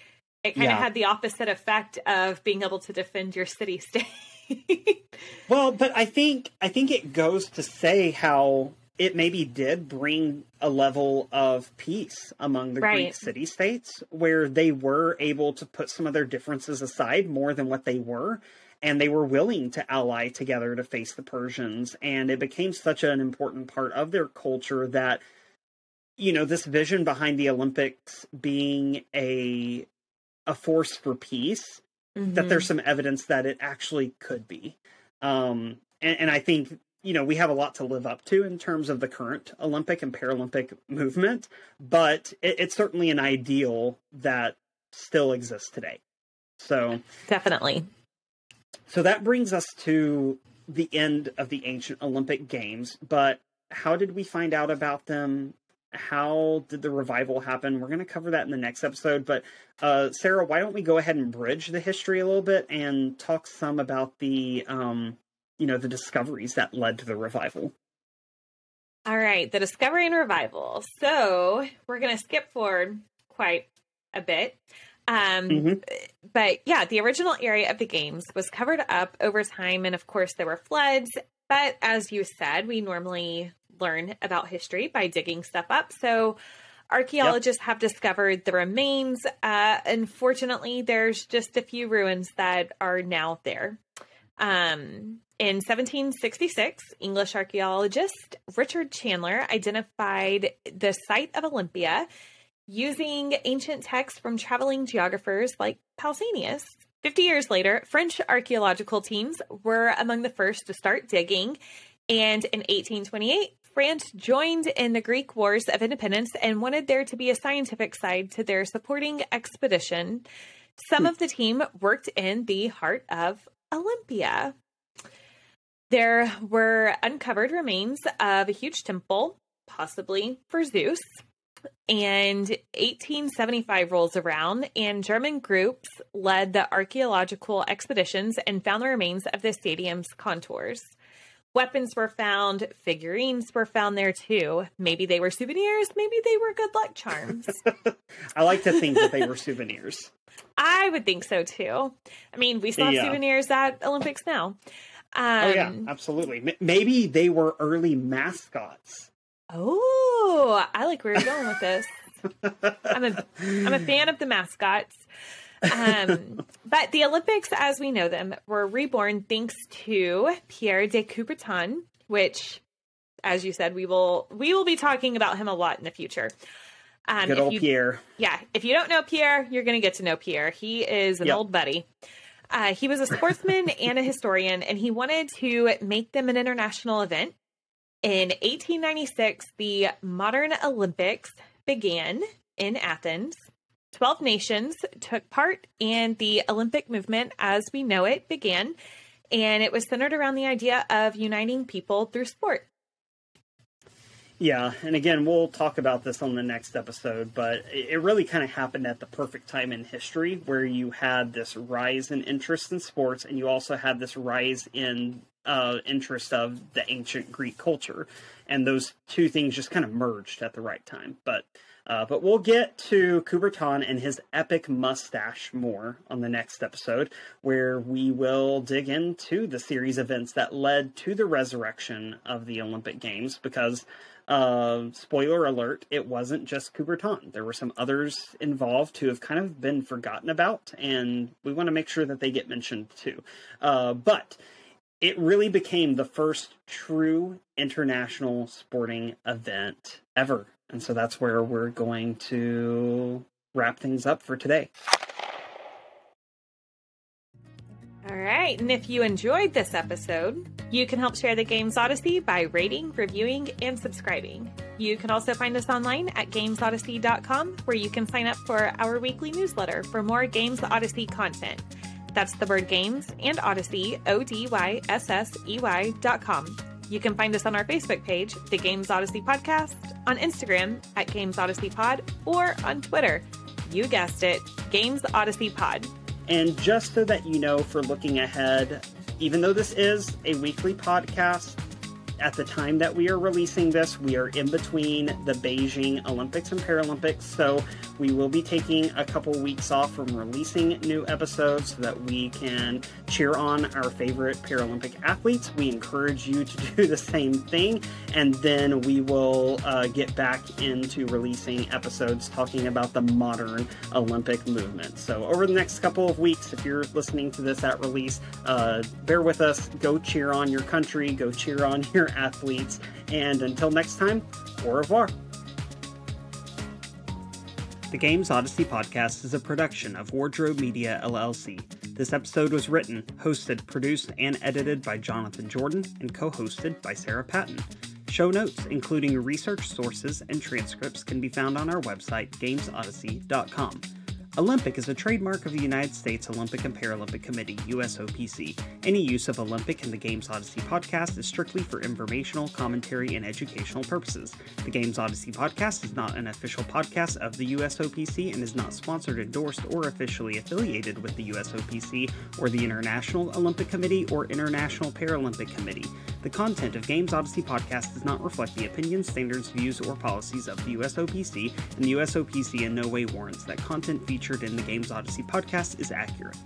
it kind of yeah. had the opposite effect of being able to defend your city state. well, but I think I think it goes to say how it maybe did bring a level of peace among the right. Greek city states where they were able to put some of their differences aside more than what they were and they were willing to ally together to face the Persians and it became such an important part of their culture that you know this vision behind the Olympics being a a force for peace mm-hmm. that there's some evidence that it actually could be um and, and I think you know, we have a lot to live up to in terms of the current Olympic and Paralympic movement, but it, it's certainly an ideal that still exists today. So, definitely. So that brings us to the end of the ancient Olympic Games, but how did we find out about them? How did the revival happen? We're going to cover that in the next episode. But, uh, Sarah, why don't we go ahead and bridge the history a little bit and talk some about the um, you know the discoveries that led to the revival. All right, the discovery and revival. So we're going to skip forward quite a bit. Um, mm-hmm. But yeah, the original area of the games was covered up over time. And of course, there were floods. But as you said, we normally learn about history by digging stuff up. So archaeologists yep. have discovered the remains. Uh, unfortunately, there's just a few ruins that are now there. Um, in 1766, English archaeologist Richard Chandler identified the site of Olympia using ancient texts from traveling geographers like Pausanias. 50 years later, French archaeological teams were among the first to start digging, and in 1828, France joined in the Greek Wars of Independence and wanted there to be a scientific side to their supporting expedition. Some of the team worked in the heart of Olympia. There were uncovered remains of a huge temple, possibly for Zeus. And 1875 rolls around, and German groups led the archaeological expeditions and found the remains of the stadium's contours. Weapons were found, figurines were found there too. Maybe they were souvenirs, maybe they were good luck charms. I like to think that they were souvenirs. I would think so too. I mean, we still have yeah. souvenirs at Olympics now. Um, oh yeah, um, absolutely. M- maybe they were early mascots. Oh, I like where you're going with this. I'm a I'm a fan of the mascots. Um, but the Olympics, as we know them, were reborn thanks to Pierre de Coubertin, which, as you said, we will we will be talking about him a lot in the future. Um, Good old you, Pierre. Yeah, if you don't know Pierre, you're going to get to know Pierre. He is an yep. old buddy. Uh, he was a sportsman and a historian, and he wanted to make them an international event. In 1896, the modern Olympics began in Athens. 12 nations took part, and the Olympic movement as we know it began. And it was centered around the idea of uniting people through sport. Yeah, and again, we'll talk about this on the next episode, but it really kind of happened at the perfect time in history where you had this rise in interest in sports and you also had this rise in uh, interest of the ancient Greek culture. And those two things just kind of merged at the right time. But uh, but we'll get to Coubertin and his epic mustache more on the next episode, where we will dig into the series events that led to the resurrection of the Olympic Games. Because uh, spoiler alert, it wasn't just Coubertin. There were some others involved who have kind of been forgotten about, and we want to make sure that they get mentioned too. Uh, but it really became the first true international sporting event ever. And so that's where we're going to wrap things up for today. All right, and if you enjoyed this episode, you can help share the Games Odyssey by rating, reviewing, and subscribing. You can also find us online at gamesodyssey.com, where you can sign up for our weekly newsletter for more Games Odyssey content. That's the word games and Odyssey, O D Y S S E Y dot com. You can find us on our Facebook page, The Games Odyssey Podcast, on Instagram at Games Odyssey Pod, or on Twitter. You guessed it, Games Odyssey Pod. And just so that you know, for looking ahead, even though this is a weekly podcast, at the time that we are releasing this, we are in between the Beijing Olympics and Paralympics, so we will be taking a couple weeks off from releasing new episodes so that we can cheer on our favorite Paralympic athletes. We encourage you to do the same thing, and then we will uh, get back into releasing episodes talking about the modern Olympic movement. So, over the next couple of weeks, if you're listening to this at release, uh, bear with us. Go cheer on your country, go cheer on your athletes, and until next time, au revoir. The Games Odyssey podcast is a production of Wardrobe Media LLC. This episode was written, hosted, produced, and edited by Jonathan Jordan and co hosted by Sarah Patton. Show notes, including research sources and transcripts, can be found on our website, gamesodyssey.com. Olympic is a trademark of the United States Olympic and Paralympic Committee, USOPC. Any use of Olympic in the Games Odyssey podcast is strictly for informational, commentary, and educational purposes. The Games Odyssey podcast is not an official podcast of the USOPC and is not sponsored, endorsed, or officially affiliated with the USOPC or the International Olympic Committee or International Paralympic Committee. The content of Games Odyssey podcast does not reflect the opinions, standards, views, or policies of the USOPC, and the USOPC in no way warrants that content featured in the Games Odyssey podcast is accurate.